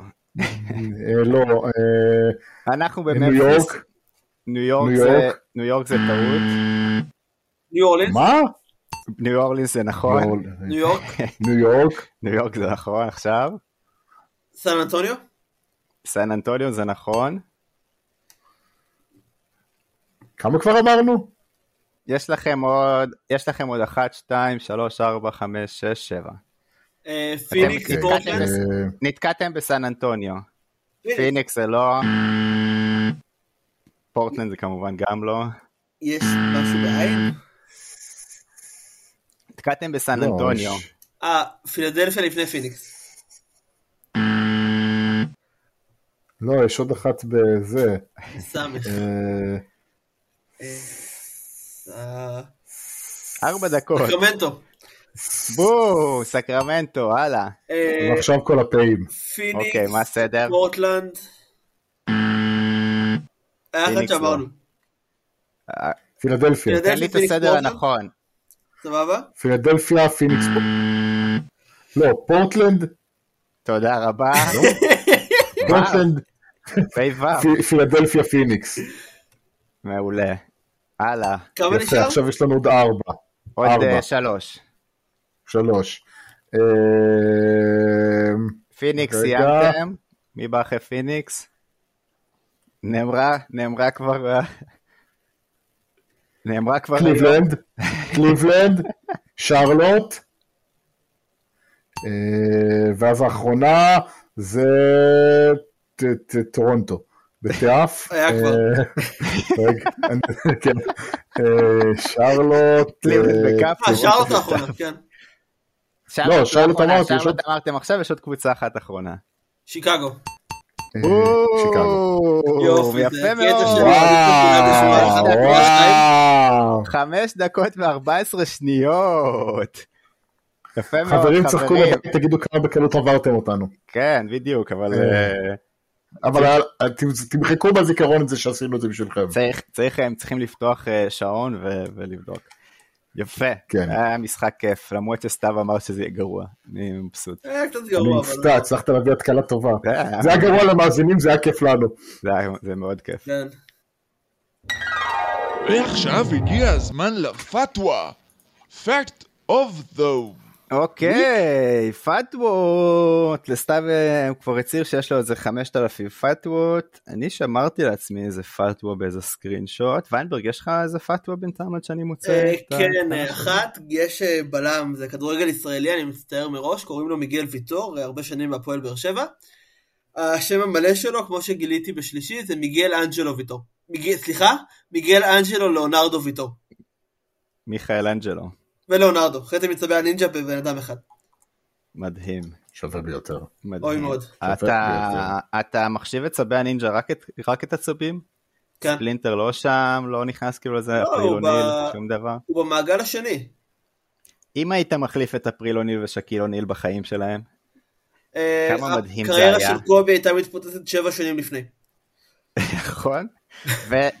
[SPEAKER 3] לא, אה,
[SPEAKER 2] אנחנו
[SPEAKER 3] ניו
[SPEAKER 2] בממפיס.
[SPEAKER 3] יורק.
[SPEAKER 2] ניו יורק
[SPEAKER 3] ניו
[SPEAKER 2] זה-
[SPEAKER 3] יורק.
[SPEAKER 2] ניו יורק זה טעות.
[SPEAKER 4] ניו אורלינס.
[SPEAKER 3] מה?
[SPEAKER 2] ניו אורלינס זה נכון.
[SPEAKER 4] ניו יורק.
[SPEAKER 3] ניו יורק.
[SPEAKER 2] ניו יורק זה נכון עכשיו.
[SPEAKER 4] סן אנטוניו.
[SPEAKER 2] סן אנטוניו זה נכון.
[SPEAKER 3] כמה כבר אמרנו?
[SPEAKER 2] יש לכם עוד, יש לכם עוד 1, 2, 3, 4, 5, 6, 7.
[SPEAKER 4] אה, פיניקס,
[SPEAKER 2] אוקיי.
[SPEAKER 4] פורטלנד.
[SPEAKER 3] אה,
[SPEAKER 2] נתקעתם בסן אנטוניו.
[SPEAKER 4] פיניקס.
[SPEAKER 2] פיניקס זה לא. פורטלנד זה כמובן גם לא.
[SPEAKER 4] יש משהו בעין?
[SPEAKER 2] נתקעתם בסן
[SPEAKER 3] לא,
[SPEAKER 2] אנטוניו.
[SPEAKER 4] אה, פילדלפיה לפני פיניקס.
[SPEAKER 3] לא, יש עוד אחת בזה.
[SPEAKER 4] סמך.
[SPEAKER 3] אה,
[SPEAKER 4] אה,
[SPEAKER 2] ארבע דקות.
[SPEAKER 4] סקרמנטו.
[SPEAKER 2] בואו, סקרמנטו, הלאה.
[SPEAKER 4] אה,
[SPEAKER 3] ועכשיו כל הפעים.
[SPEAKER 4] פיניקס.
[SPEAKER 2] אוקיי, מה הסדר?
[SPEAKER 4] פורטלנד. היה אחד
[SPEAKER 2] פיניקס לא.
[SPEAKER 4] שאמרנו.
[SPEAKER 3] פילדלפיה.
[SPEAKER 2] תן לי את הסדר
[SPEAKER 4] פורטלנד?
[SPEAKER 2] הנכון.
[SPEAKER 4] סבבה?
[SPEAKER 3] פילדלפיה, פיניקס. לא, פורטלנד,
[SPEAKER 2] תודה רבה.
[SPEAKER 3] פורטלנד,
[SPEAKER 2] פ"ו.
[SPEAKER 3] פי- פילדלפיה, פיניקס.
[SPEAKER 2] מעולה. הלאה.
[SPEAKER 4] כמה נשאר?
[SPEAKER 3] עכשיו יש לנו עוד ארבע.
[SPEAKER 2] עוד
[SPEAKER 3] ארבע.
[SPEAKER 2] אה, שלוש.
[SPEAKER 3] שלוש. אה,
[SPEAKER 2] פיניקס. סיימתם? מי בא אחרי פיניקס? נאמרה, נאמרה כבר... נאמרה כבר...
[SPEAKER 3] קליבלנד, קליבלנד, שרלוט, אה, ואז האחרונה זה טורונטו, בתיאף.
[SPEAKER 4] היה כבר.
[SPEAKER 3] אה, אני- כן. שרלוט,
[SPEAKER 2] קליבלנד.
[SPEAKER 3] אה,
[SPEAKER 4] שרלוט האחרונה, כן.
[SPEAKER 3] לא, שרלוט אמרתי,
[SPEAKER 2] שרלוט אמרתם עכשיו, יש עוד קבוצה אחת אחרונה.
[SPEAKER 4] שיקגו.
[SPEAKER 3] אה, שיקגו.
[SPEAKER 4] יופי,
[SPEAKER 2] יפה מאוד. חמש דקות וארבע עשרה שניות. יפה מאוד,
[SPEAKER 3] חברים, צחקו תגידו כמה בקלות עברתם אותנו.
[SPEAKER 2] כן, בדיוק, אבל
[SPEAKER 3] אה.
[SPEAKER 2] אה,
[SPEAKER 3] אבל תמחקו בזיכרון את זה שעשינו את זה בשבילכם.
[SPEAKER 2] צריך, צריך, הם צריכים לפתוח שעון ו- ולבדוק. יפה,
[SPEAKER 3] כן.
[SPEAKER 2] היה משחק כיף, למרות שסתיו אמר שזה יהיה גרוע, אני מבסוט.
[SPEAKER 4] היה קצת
[SPEAKER 3] אני
[SPEAKER 4] גרוע, אבל...
[SPEAKER 3] מופתע, הצלחת להביא התקלה טובה.
[SPEAKER 2] זה היה-
[SPEAKER 3] זה היה גרוע למאזינים, זה היה כיף לנו.
[SPEAKER 2] זה היה- זה מאוד כיף.
[SPEAKER 4] כן.
[SPEAKER 1] ועכשיו הגיע הזמן לפתווה. Fact of the...
[SPEAKER 2] אוקיי, פתוות, לסתיו אה, כבר הצהיר שיש לו איזה 5,000 פתוות, אני שמרתי לעצמי איזה פתווה באיזה סקרין שוט, ויינברג יש לך איזה פתווה בינתיים עד שאני מוצא?
[SPEAKER 4] אה, כן, אחת, יש אה, בלם, זה כדורגל ישראלי, אני מצטער מראש, קוראים לו מיגל ויטור, הרבה שנים בהפועל באר שבע. השם המלא שלו, כמו שגיליתי בשלישי, זה מיגל אנג'לו ויטור. סליחה? מיגל אנג'לו ליאונרדו ויטור.
[SPEAKER 2] מיכאל אנג'לו,
[SPEAKER 4] ולאונרדו, חטא מצבי הנינג'ה בבן אדם אחד.
[SPEAKER 2] מדהים.
[SPEAKER 3] שווה ביותר.
[SPEAKER 2] מדהים.
[SPEAKER 4] אוי מאוד.
[SPEAKER 2] אתה, אתה מחשיב את צבי הנינג'ה רק את, רק את הצבים?
[SPEAKER 4] כן.
[SPEAKER 2] ספלינטר לא שם, לא נכנס כאילו לזה,
[SPEAKER 4] לא, ב-
[SPEAKER 2] שום דבר.
[SPEAKER 4] הוא במעגל השני.
[SPEAKER 2] אם היית מחליף את אפריל אוניל ושקיל אוניל בחיים שלהם,
[SPEAKER 4] אה,
[SPEAKER 2] כמה מדהים זה
[SPEAKER 4] הקריירה
[SPEAKER 2] היה.
[SPEAKER 4] של קובי הייתה מתפוצצת שבע שנים לפני.
[SPEAKER 2] נכון?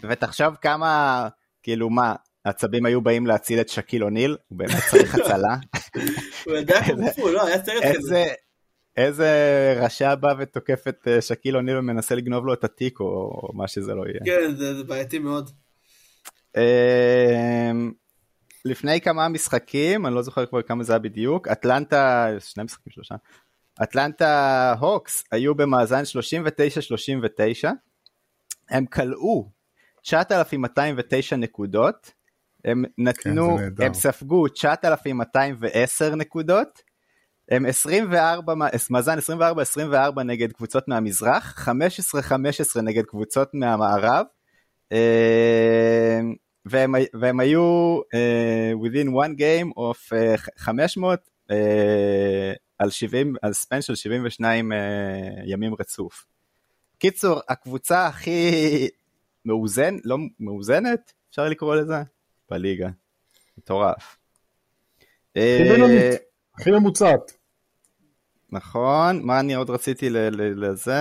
[SPEAKER 2] ותחשוב כמה, כאילו מה, עצבים היו באים להציל את שקיל אוניל, הוא באמת צריך הצלה.
[SPEAKER 4] הוא ידע קונפו, לא, היה סרט כזה.
[SPEAKER 2] איזה, רשע בא ותוקף את אה, שקיל אוניל ומנסה לגנוב לו את התיק, או, מה שזה לא יהיה.
[SPEAKER 4] כן, זה זה בעייתי מאוד.
[SPEAKER 2] אמ, לפני כמה משחקים, אני לא זוכר כבר כמה זה היה בדיוק, אטלנטה, שני משחקים שלושה, אטלנטה הוקס היו במאזן 39-39, הם כלאו 9,209 נקודות, הם נתנו,
[SPEAKER 3] זה נהדר.
[SPEAKER 2] הם ספגו 9,210 נקודות, הם 24, מאזן 24-24 נגד קבוצות מהמזרח, 15-15 נגד קבוצות מהמערב, אה, והם, והם היו אה, within one game of אה, 500 אה, על 70, על ספן של 72 אה, ימים רצוף. קיצור, הקבוצה הכי מאוזן, לא מאוזנת, אפשר לקרוא לזה, בליגה. מטורף.
[SPEAKER 3] הכי
[SPEAKER 2] אה,
[SPEAKER 3] ממוצעת.
[SPEAKER 2] נכון, מה אני עוד רציתי לזה?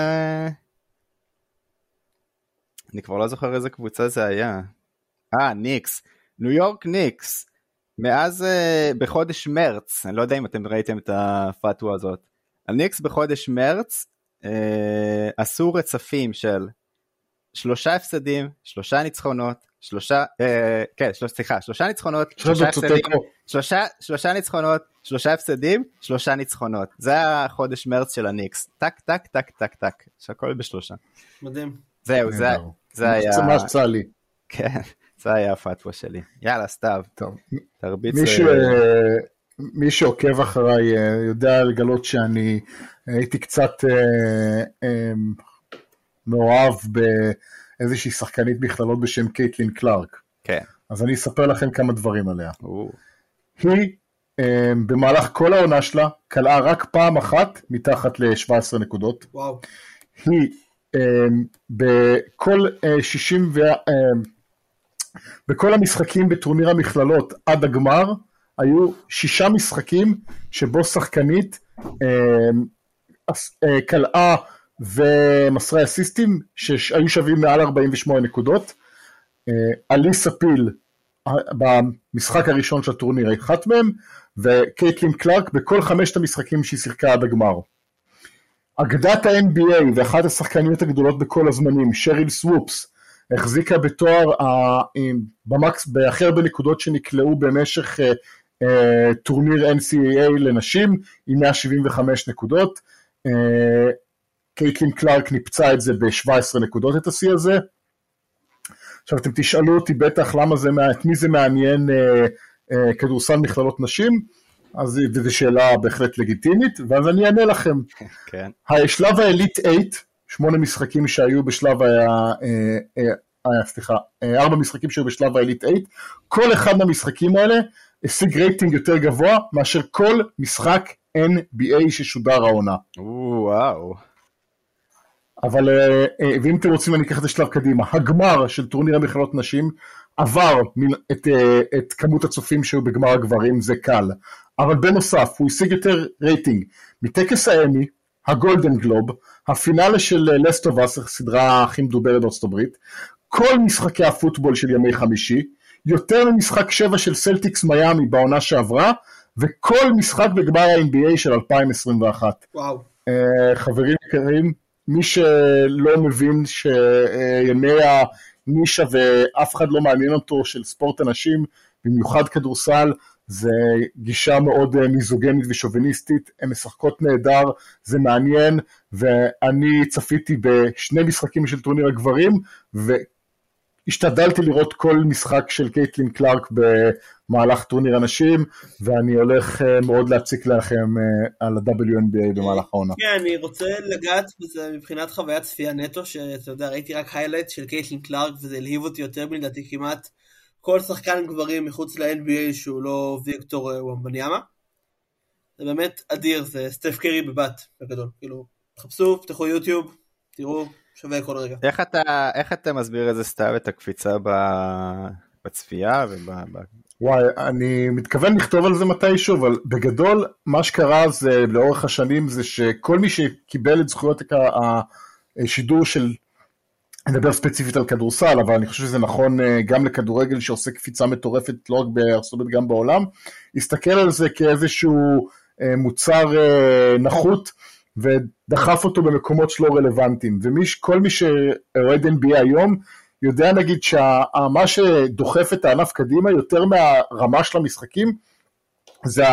[SPEAKER 2] אני כבר לא זוכר איזה קבוצה זה היה. אה, ניקס. ניו יורק ניקס. מאז uh, בחודש מרץ, אני לא יודע אם אתם ראיתם את הפתווה הזאת. הניקס בחודש מרץ uh, עשו רצפים של שלושה הפסדים, שלושה ניצחונות, שלושה, uh, כן, שלוש, סליחה, שלושה ניצחונות, שלושה
[SPEAKER 3] שלושה
[SPEAKER 2] הפסדים. שלושה, שלושה ניצחונות, שלושה הפסדים, שלושה ניצחונות. זה החודש מרץ של הניקס. טק, טק, טק, טק, טק. שהכל בשלושה.
[SPEAKER 4] מדהים.
[SPEAKER 2] זהו, זה. זה היה,
[SPEAKER 3] זה מה שיצא לי.
[SPEAKER 2] כן, זה היה הפתווה שלי. יאללה, סתיו,
[SPEAKER 3] טוב.
[SPEAKER 2] תרביץ.
[SPEAKER 3] מי.
[SPEAKER 2] אה,
[SPEAKER 3] מי שעוקב אחריי אה, יודע לגלות שאני הייתי קצת אה, אה, מאוהב באיזושהי שחקנית מכללות בשם קייטלין קלארק.
[SPEAKER 2] כן.
[SPEAKER 3] אז אני אספר לכם כמה דברים עליה.
[SPEAKER 2] או,
[SPEAKER 3] היא אה, במהלך כל העונה שלה קלעה רק פעם אחת מתחת ל-17 נקודות.
[SPEAKER 4] וואו.
[SPEAKER 3] היא אה, בכל אה, 60 ו... אה, בכל המשחקים בטורניר המכללות עד הגמר היו שישה משחקים שבו שחקנית אה, אה, קלעה ומסרה אסיסטים שהיו שווים מעל 48 נקודות. אה, אליסה פיל אה, במשחק הראשון של הטורניר אחת מהם וקייטלין קלארק בכל חמשת המשחקים שהיא שיחקה עד הגמר. אגדת ה-NBA ואחת השחקניות הגדולות בכל הזמנים, שריל סוופס, החזיקה בתואר ה- עם- במקס, בהכי הרבה נקודות שנקלעו במשך אה, אה, טורניר NCAA לנשים, עם 175 נקודות. קייטלין קלארק ניפצה את זה ב-17 נקודות את השיא הזה. עכשיו אתם תשאלו אותי בטח למה זה, את מי זה מעניין אה, אה, כדורסל מכללות נשים, אז זו שאלה בהחלט לגיטימית, ואז אני אענה לכם.
[SPEAKER 2] כן.
[SPEAKER 3] שלב האליט 8, שמונה משחקים שהיו בשלב ה... אה, אה, אה, סליחה, אה, ארבע משחקים שהיו בשלב ה-Elite 8, כל אחד מהמשחקים האלה השיג רייטינג יותר גבוה מאשר כל משחק NBA ששודר העונה.
[SPEAKER 2] או, וואו.
[SPEAKER 3] אבל, אה, אה, ואם אתם רוצים אני אקח את השלב קדימה, הגמר של טורניר המכללות נשים עבר את, אה, את כמות הצופים שהיו בגמר הגברים, זה קל. אבל בנוסף, הוא השיג יותר רייטינג מטקס האמי, הגולדן גלוב, הפינאלה של לסטובס, הסדרה הכי מדוברת בארצות הברית, כל משחקי הפוטבול של ימי חמישי, יותר ממשחק שבע של סלטיקס מיאמי בעונה שעברה, וכל משחק בגמר ה-NBA של 2021.
[SPEAKER 4] וואו.
[SPEAKER 3] אה, חברים יקרים, מי שלא מבין שימי הנישה ואף אחד לא מעניין אותו של ספורט הנשים, במיוחד כדורסל, זה גישה מאוד אה, מיזוגנית ושוביניסטית, הן משחקות נהדר, זה מעניין, ואני צפיתי בשני משחקים של טורניר הגברים, והשתדלתי לראות כל משחק של קייטלין קלארק במהלך טורניר הנשים, ואני הולך אה, מאוד להציק לכם אה, על ה-WNBA במהלך העונה.
[SPEAKER 4] כן, אני רוצה לגעת בזה מבחינת חוויית צפייה נטו, שאתה יודע, ראיתי רק highlight של קייטלין קלארק, וזה הלהיב אותי יותר מלדעתי כמעט כל שחקן גברים מחוץ ל-NBA שהוא לא ויקטור אה, וומבניאמה. זה באמת אדיר, זה סטף קרי בבת, בגדול. כאילו, תחפשו, פתחו יוטיוב, תראו, שווה כל רגע.
[SPEAKER 2] איך אתה, איך אתה מסביר את זה סתיו, את הקפיצה ב... בצפייה
[SPEAKER 3] וואי, אני מתכוון לכתוב על זה מתישהו, אבל בגדול, מה שקרה זה, לאורך השנים, זה שכל מי שקיבל את זכויות השידור של, אני מדבר ספציפית על כדורסל, אבל אני חושב שזה נכון אה, גם לכדורגל שעושה קפיצה מטורפת, לא רק בארצות הברית, גם בעולם, הסתכל על זה כאיזשהו אה, מוצר אה, נחות, ודחף אותו במקומות שלא רלוונטיים. וכל מי שאוהד NBA היום, יודע נגיד שמה שדוחף את הענף קדימה יותר מהרמה של המשחקים זה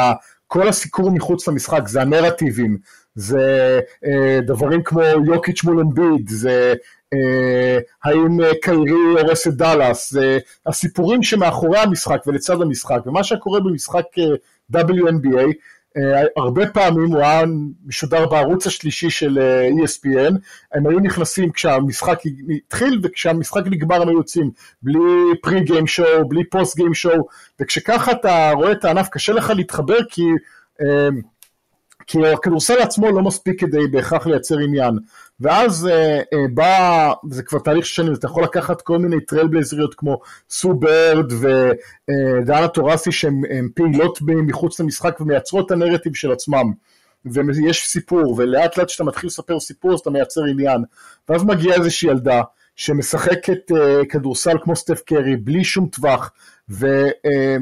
[SPEAKER 3] כל הסיקור מחוץ למשחק, זה הנרטיבים, זה אה, דברים כמו יוקיץ' מול אמביד, זה אה, האם קיירי הורס את דאלאס, זה הסיפורים שמאחורי המשחק ולצד המשחק, ומה שקורה במשחק אה, WNBA אה, הרבה פעמים הוא היה משודר בערוץ השלישי של אה, ESPN, הם היו נכנסים כשהמשחק התחיל וכשהמשחק נגמר הם היו יוצאים. בלי פרי גיים שואו, בלי פוסט גיים שואו, וכשככה אתה רואה את הענף קשה לך להתחבר כי אה, כי הכדורסל עצמו לא מספיק כדי בהכרח לייצר עניין. ואז אה, אה, בא, זה כבר תהליך של שנים, אתה יכול לקחת כל מיני טריילבלייזריות כמו סו ברד ודיאנה טוראסי שהן פעילות מחוץ למשחק ומייצרות את הנרטיב של עצמם. ויש סיפור, ולאט לאט כשאתה מתחיל לספר סיפור אז אתה מייצר עניין. ואז מגיעה איזושהי ילדה שמשחקת אה, כדורסל כמו סטף קרי, בלי שום טווח, ו... אה,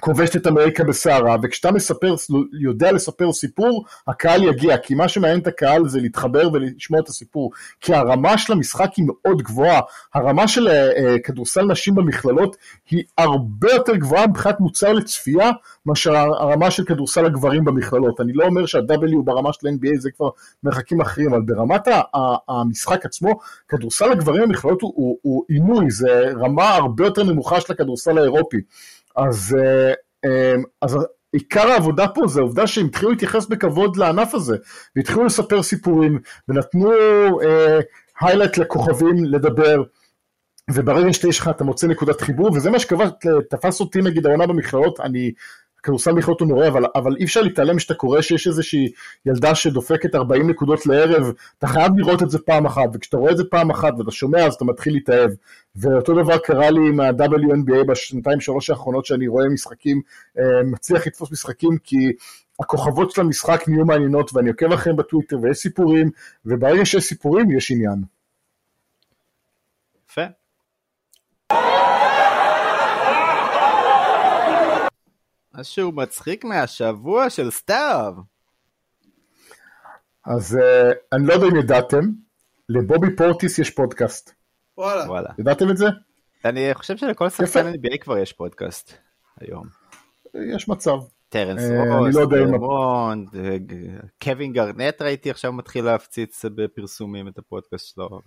[SPEAKER 3] כובשת את אמריקה בסערה, וכשאתה מספר, יודע לספר סיפור, הקהל יגיע, כי מה שמעניין את הקהל זה להתחבר ולשמוע את הסיפור, כי הרמה של המשחק היא מאוד גבוהה, הרמה של uh, כדורסל נשים במכללות היא הרבה יותר גבוהה מבחינת מוצר לצפייה, מאשר הרמה של כדורסל הגברים במכללות. אני לא אומר שה-W ברמה של NBA זה כבר מרחקים אחרים, אבל ברמת המשחק עצמו, כדורסל הגברים במכללות הוא, הוא עינוי, זה רמה הרבה יותר נמוכה של הכדורסל האירופי. אז, אה, אה, אז עיקר העבודה פה זה העובדה שהם התחילו להתייחס בכבוד לענף הזה, והתחילו לספר סיפורים, ונתנו היילייט uh, לכוכבים לדבר, וברגע שיש לך אתה מוצא נקודת חיבור, וזה מה שתפס אותי נגיד העונה במכללות, אני כדורסל מכללות הוא נורא, אבל, אבל אי אפשר להתעלם שאתה קורא שיש איזושהי ילדה שדופקת 40 נקודות לערב, אתה חייב לראות את זה פעם אחת, וכשאתה רואה את זה פעם אחת ואתה שומע אז אתה מתחיל להתאהב. ואותו דבר קרה לי עם ה-WNBA בשנתיים שלוש האחרונות שאני רואה משחקים, אה, מצליח לתפוס משחקים כי הכוכבות של המשחק נהיו מעניינות ואני עוקב אחריהם בטוויטר ויש סיפורים, וברגע שיש סיפורים יש עניין.
[SPEAKER 2] יפה. משהו מצחיק מהשבוע של סתיו.
[SPEAKER 3] אז uh, אני לא יודע אם ידעתם, לבובי פורטיס יש פודקאסט.
[SPEAKER 4] וואלה.
[SPEAKER 2] וואלה.
[SPEAKER 3] ידעתם את זה?
[SPEAKER 2] אני חושב שלכל שחקן NBA כבר יש פודקאסט היום.
[SPEAKER 3] יש מצב.
[SPEAKER 2] טרנס
[SPEAKER 3] אה,
[SPEAKER 2] רוס, דריימונד, אה, קווין גארנט ראיתי עכשיו מתחיל להפציץ בפרסומים את הפודקאסט שלו.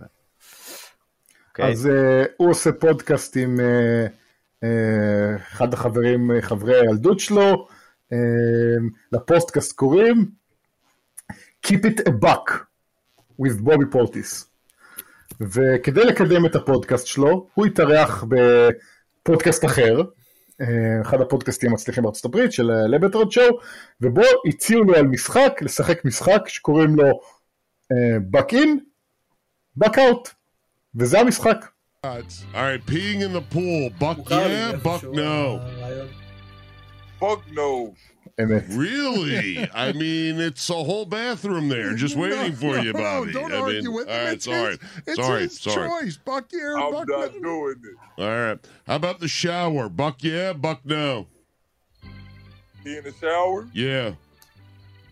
[SPEAKER 2] אוקיי.
[SPEAKER 3] אז הוא עושה פודקאסט עם אחד החברים, אה, חברי הילדות שלו, אה, לפודקאסט קוראים Keep it a buck with בובי פורטיס. וכדי לקדם את הפודקאסט שלו, הוא התארח בפודקאסט אחר, אה, אחד הפודקאסטים המצליחים בארצות הברית של לבטרד שואו, ובו הציעו לו על משחק, לשחק משחק שקוראים לו buck in, buck out, וזה המשחק.
[SPEAKER 5] All right, peeing in the pool. Buck yeah, buck no.
[SPEAKER 1] Buck no.
[SPEAKER 5] Really? I mean, it's a whole bathroom there just waiting for you, Bobby.
[SPEAKER 6] No, don't
[SPEAKER 5] I
[SPEAKER 6] argue
[SPEAKER 5] mean,
[SPEAKER 6] with him.
[SPEAKER 5] All right,
[SPEAKER 6] it's
[SPEAKER 5] sorry.
[SPEAKER 6] His, it's
[SPEAKER 5] sorry,
[SPEAKER 6] his
[SPEAKER 5] sorry.
[SPEAKER 6] choice. Buck yeah,
[SPEAKER 1] I'm
[SPEAKER 6] buck
[SPEAKER 1] not
[SPEAKER 6] no.
[SPEAKER 1] doing it.
[SPEAKER 5] All right. How about the shower? Buck yeah, buck no.
[SPEAKER 1] He in the shower?
[SPEAKER 5] Yeah.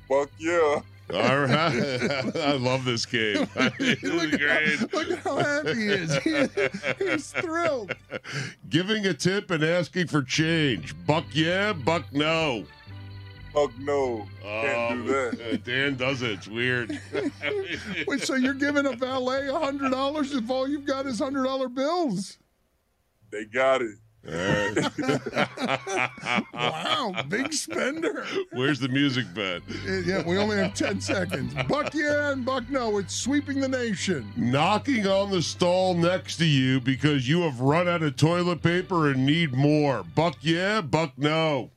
[SPEAKER 1] Buck yeah.
[SPEAKER 5] All right. I love this game. this is
[SPEAKER 6] look,
[SPEAKER 5] great.
[SPEAKER 6] How, look how happy he is. He, he's thrilled.
[SPEAKER 5] Giving a tip and asking for change. Buck yeah, buck no.
[SPEAKER 1] Fuck no. Can't do
[SPEAKER 5] Um,
[SPEAKER 1] that.
[SPEAKER 5] uh, Dan does it. It's weird.
[SPEAKER 6] Wait, so you're giving a valet a hundred dollars if all you've got is hundred dollar bills?
[SPEAKER 1] They got it.
[SPEAKER 5] All right.
[SPEAKER 6] Wow, big spender.
[SPEAKER 5] Where's the music bed?
[SPEAKER 6] Uh, Yeah, we only have ten seconds. Buck yeah and Buck no. It's sweeping the nation.
[SPEAKER 5] Knocking on the stall next to you because you have run out of toilet paper and need more. Buck yeah, buck no.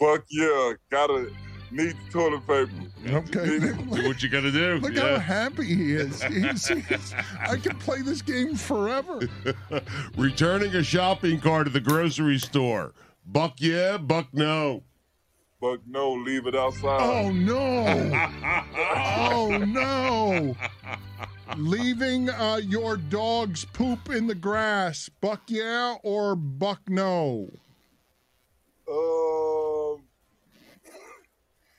[SPEAKER 1] Buck yeah. Gotta
[SPEAKER 7] Need the toilet paper.
[SPEAKER 6] Okay.
[SPEAKER 5] Do what you gotta do.
[SPEAKER 6] Look how happy he is. He's, he's, I can play this game forever.
[SPEAKER 5] Returning a shopping cart at the grocery store. Buck yeah, buck no.
[SPEAKER 7] Buck no, leave it outside.
[SPEAKER 6] Oh no! Oh no! Leaving uh, your dog's poop in the grass, buck yeah or buck no?
[SPEAKER 7] Um,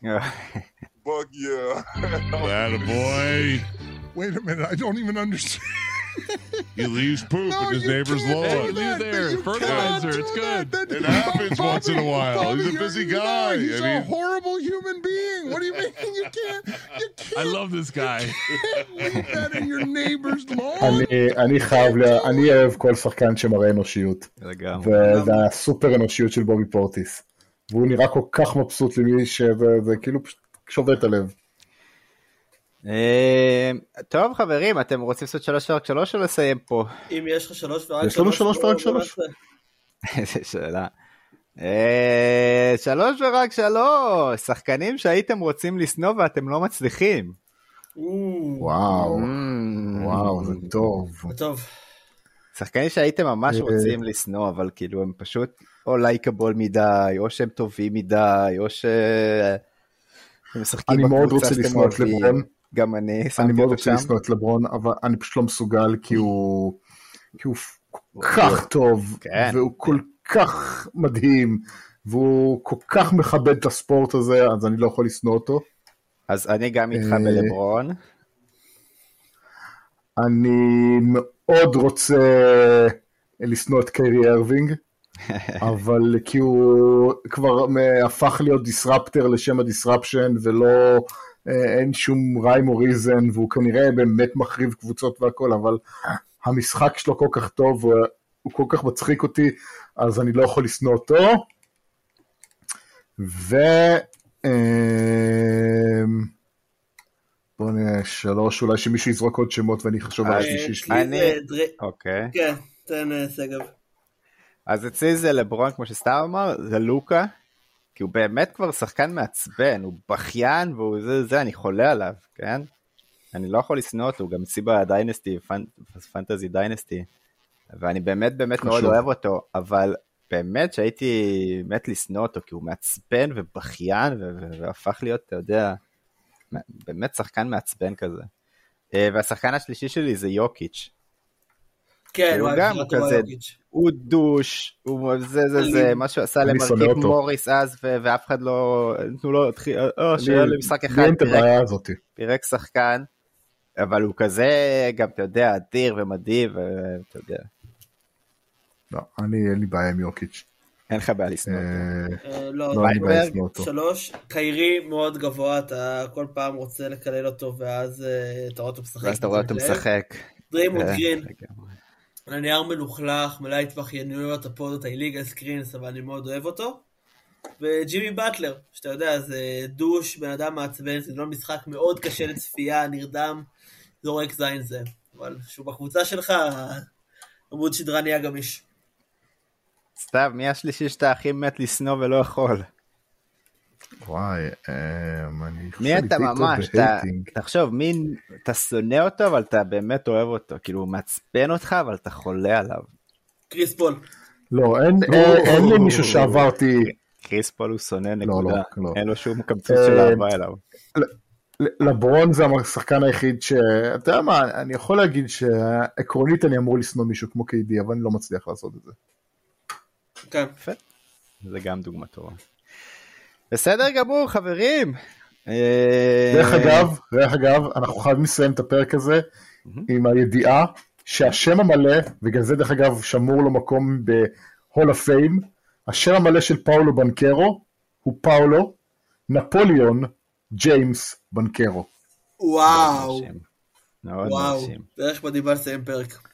[SPEAKER 7] Buck, yeah.
[SPEAKER 5] That a boy.
[SPEAKER 6] Wait a minute, I don't even understand.
[SPEAKER 5] He leaves poop
[SPEAKER 6] No,
[SPEAKER 5] in his
[SPEAKER 6] you
[SPEAKER 5] neighbor's
[SPEAKER 6] can't do
[SPEAKER 5] lawn.
[SPEAKER 6] that.
[SPEAKER 8] there.
[SPEAKER 6] You
[SPEAKER 8] Fertilizer,
[SPEAKER 6] cannot
[SPEAKER 8] it's
[SPEAKER 6] do
[SPEAKER 8] good.
[SPEAKER 6] that. That-
[SPEAKER 5] It happens once in a while.
[SPEAKER 6] Bobby,
[SPEAKER 5] He's a
[SPEAKER 6] you're-
[SPEAKER 5] busy
[SPEAKER 6] no,
[SPEAKER 5] guy.
[SPEAKER 6] He's
[SPEAKER 5] I
[SPEAKER 6] a
[SPEAKER 5] mean-
[SPEAKER 6] horrible human being. What do you mean you can't? You can't
[SPEAKER 8] I love this guy.
[SPEAKER 6] leave that in your neighbor's lawn.
[SPEAKER 3] אני, אני חייב, לה, אני אוהב כל שחקן שמראה אנושיות,
[SPEAKER 2] לגמרי.
[SPEAKER 3] וזה הסופר אנושיות של בובי פורטיס. והוא נראה כל כך מבסוט למי שזה זה כאילו פשוט שובר את הלב.
[SPEAKER 2] אה, טוב חברים, אתם רוצים לעשות שלוש ורק שלוש או לסיים פה?
[SPEAKER 4] אם יש לך שלוש ורק
[SPEAKER 3] יש לנו שלוש
[SPEAKER 4] בוא-
[SPEAKER 3] ורק שלוש.
[SPEAKER 2] איזה שאלה. אה, שלוש ורק שלוש, שחקנים שהייתם רוצים לשנוא ואתם לא מצליחים.
[SPEAKER 4] או,
[SPEAKER 3] וואו,
[SPEAKER 2] Mm.
[SPEAKER 3] וואו, זה טוב.
[SPEAKER 4] טוב.
[SPEAKER 2] שחקנים שהייתם ממש
[SPEAKER 3] אה.
[SPEAKER 2] רוצים לשנוא, אבל כאילו הם פשוט או לייקבול מדי, או שהם טובים מדי, או ש... הם משחקים
[SPEAKER 3] אני מאוד
[SPEAKER 2] בקבוצה
[SPEAKER 3] רוצה
[SPEAKER 2] שאתם אוהבים. גם אני
[SPEAKER 3] אני
[SPEAKER 2] שמתי
[SPEAKER 3] מאוד
[SPEAKER 2] אותו
[SPEAKER 3] רוצה
[SPEAKER 2] שם.
[SPEAKER 3] לשנוא את לברון, אבל אני פשוט לא מסוגל כי הוא, כי הוא כל כך טוב,
[SPEAKER 2] כן.
[SPEAKER 3] והוא כל כך מדהים, והוא כל כך מכבד את הספורט הזה, אז אני לא יכול לשנוא אותו.
[SPEAKER 2] אז אני גם איתך
[SPEAKER 3] אה,
[SPEAKER 2] בלברון.
[SPEAKER 3] אני מאוד רוצה לשנוא את קיירי ארווינג, אבל כי הוא כבר הפך להיות disruptor לשם ה-disruption, ולא, אה, אין שום rhyme או reason, והוא כנראה באמת מחריב קבוצות והכל, אבל המשחק שלו כל כך טוב, הוא, כל כך מצחיק אותי, אז אני לא יכול לשנוא אותו. ו... אמ, בוא נראה, שלוש, אולי שמישהו יזרוק עוד שמות ואני אחשוב על
[SPEAKER 2] אה,
[SPEAKER 3] השלישי שלי.
[SPEAKER 2] אני-
[SPEAKER 4] דרי-
[SPEAKER 2] אוקיי.
[SPEAKER 4] כן, תן אה, שגב.
[SPEAKER 2] אז אצלי זה לברון, כמו שסתם אמר, זה לוקה. כי הוא באמת כבר שחקן מעצבן, הוא בכיין והוא זה, זה, אני חולה עליו, כן? אני לא יכול לשנוא אותו, הוא גם אצלי בדיינסטי, פנ... פנטזי דיינסטי. ואני באמת באמת מאוד. אוהב אותו, אבל באמת שהייתי מת לשנוא אותו, כי הוא מעצבן ובכיין, והפך להיות, אתה יודע, באמת שחקן מעצבן כזה. אה, והשחקן השלישי שלי זה יוקיץ'.
[SPEAKER 4] כן,
[SPEAKER 2] הוא גם כזה-. הוא דוש, הוא זה זה זה. מה שהוא עשה למרכיב. מוריס אז, ו- ואף אחד לא, נתנו לו, התחיל- אה, שהיה
[SPEAKER 3] לי-
[SPEAKER 2] למשחק
[SPEAKER 3] לי
[SPEAKER 2] אחד,
[SPEAKER 3] אין את
[SPEAKER 2] פירק-
[SPEAKER 3] הבעיה הזאת.
[SPEAKER 2] פירק שחקן, אבל הוא כזה, גם אתה יודע, אדיר ומדהים, ואתה יודע,
[SPEAKER 3] לא, אני אין לי בעיה עם יוקיץ'.
[SPEAKER 2] אין לך בעיה לשנוא אותו.
[SPEAKER 3] אה,
[SPEAKER 4] אה, לא,
[SPEAKER 3] לא, אותו.
[SPEAKER 4] שלוש, קיירי מאוד גבוה, אתה כל פעם רוצה לקלל אותו, ואז אה, אתה רואה אותו משחק.
[SPEAKER 2] ואז אתה רואה אותו. משחק.
[SPEAKER 4] דריימונד
[SPEAKER 2] אה,
[SPEAKER 4] גרין, הנייר מלוכלך, מלא התבכיינויות, הפודות, ה-illegal screens, אבל אני מאוד אוהב אותו. וג'ימי באטלר, שאתה יודע, זה douche, בן אדם מעצבן, זה לא משחק מאוד קשה לצפייה, נרדם, זורק זין זה. אבל כשהוא בקבוצה שלך, עמוד שדרה נהיה גמיש.
[SPEAKER 2] סתיו, מי השלישי שאתה הכי מת לשנוא ולא יכול?
[SPEAKER 3] וואי, אמ, אני חושב
[SPEAKER 2] מי אתה ממש, אתה. תחשוב, מי, אתה שונא אותו, אבל אתה באמת אוהב אותו, כאילו הוא מעצבן אותך, אבל אתה חולה עליו.
[SPEAKER 4] קריס פול.
[SPEAKER 3] לא, אין- אין אין לי מישהו שעברתי,
[SPEAKER 2] קריס פול הוא שונא
[SPEAKER 3] לא,
[SPEAKER 2] נקודה,
[SPEAKER 3] לא.
[SPEAKER 2] אין לו שום קמצוץ
[SPEAKER 3] אה,
[SPEAKER 2] של אהבה אליו.
[SPEAKER 3] לברון זה השחקן היחיד ש... אתה יודע מה, אני יכול להגיד שעקרונית אני אמור לשנוא מישהו כמו קיידי, אבל אני לא מצליח לעשות את זה.
[SPEAKER 4] כן.
[SPEAKER 2] זה גם דוגמה טובה. בסדר גמור חברים. אה,
[SPEAKER 3] דרך אגב, דרך אגב, אנחנו חייבים לסיים את הפרק הזה עם הידיעה שהשם המלא, וגם זה דרך אגב שמור לו מקום ב-Hall of Fame, השם המלא של פאולו בנקרו הוא פאולו נפוליאון ג'יימס בנקרו.
[SPEAKER 4] וואו.
[SPEAKER 2] מרשים. מאוד
[SPEAKER 4] וואו.
[SPEAKER 2] מרשים.
[SPEAKER 4] דרך מדהימה לסיים פרק.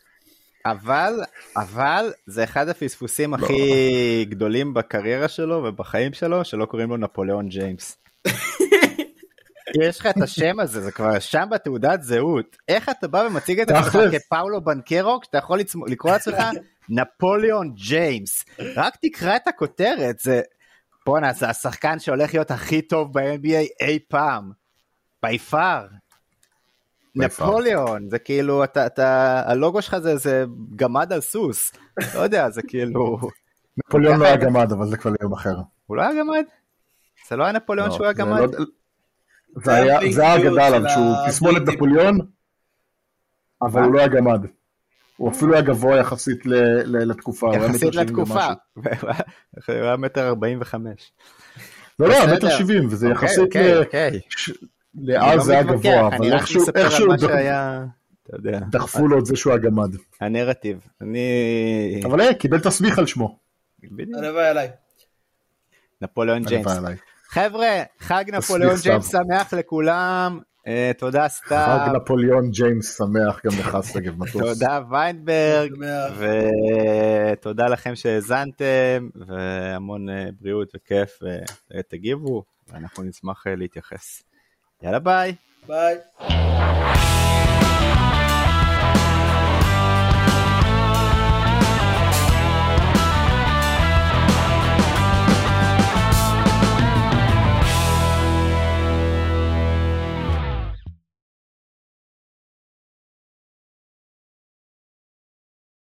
[SPEAKER 2] אבל, אבל זה אחד הפספוסים הכי גדולים בקריירה שלו ובחיים שלו, שלא קוראים לו נפוליאון ג'יימס. יש לך את השם הזה, זה כבר שם בתעודת זהות. איך אתה בא ומציג את עצמך. כפאולו בנקרו, כשאתה יכול לקרוא לעצמך נפוליאון ג'יימס. רק תקרא את הכותרת, זה... בואנה, זה השחקן שהולך להיות הכי טוב ב-NBA אי פעם. בי פאר. נפוליאון, זה כאילו, אתה, אתה, הלוגו שלך זה, זה גמד על סוס. לא יודע, זה כאילו...
[SPEAKER 3] נפוליאון לא היה גמד, אבל זה כבר יום אחר.
[SPEAKER 2] הוא לא היה גמד? זה לא היה נפוליאון
[SPEAKER 3] לא,
[SPEAKER 2] שהוא היה
[SPEAKER 3] זה
[SPEAKER 2] גמד?
[SPEAKER 3] לא- זה היה זה אגדה עליו, שהוא תסמונת
[SPEAKER 4] דיוד.
[SPEAKER 3] נפוליאון, אבל הוא לא היה גמד. הוא אפילו היה גבוה יחסית ל- ל- לתקופה.
[SPEAKER 2] יחסית לתקופה. הוא היה מטר ארבעים וחמש.
[SPEAKER 3] לא, לא. מטר שבעים, וזה
[SPEAKER 2] אוקיי,
[SPEAKER 3] יחסית לאז
[SPEAKER 2] לא
[SPEAKER 3] זה היה גבוה, אבל איכשהו דחפו לו את זה שהוא היה גמד.
[SPEAKER 2] הנרטיב. אני...
[SPEAKER 3] אבל אה, קיבל תסביך על שמו.
[SPEAKER 4] הלוואי עליי.
[SPEAKER 2] נפוליאון ג'יימס. חבר'ה, חג נפוליאון. ג'יימס שמח לכולם. אה, תודה סתיו,
[SPEAKER 3] חג נפוליאון ג'יימס שמח גם לך שגב מטוס.
[SPEAKER 2] תודה ויינברג. ותודה לכם שהאזנתם, והמון אה, בריאות וכיף, ותגיבו, ואנחנו נשמח אה, להתייחס. יאללה ביי.
[SPEAKER 4] ביי.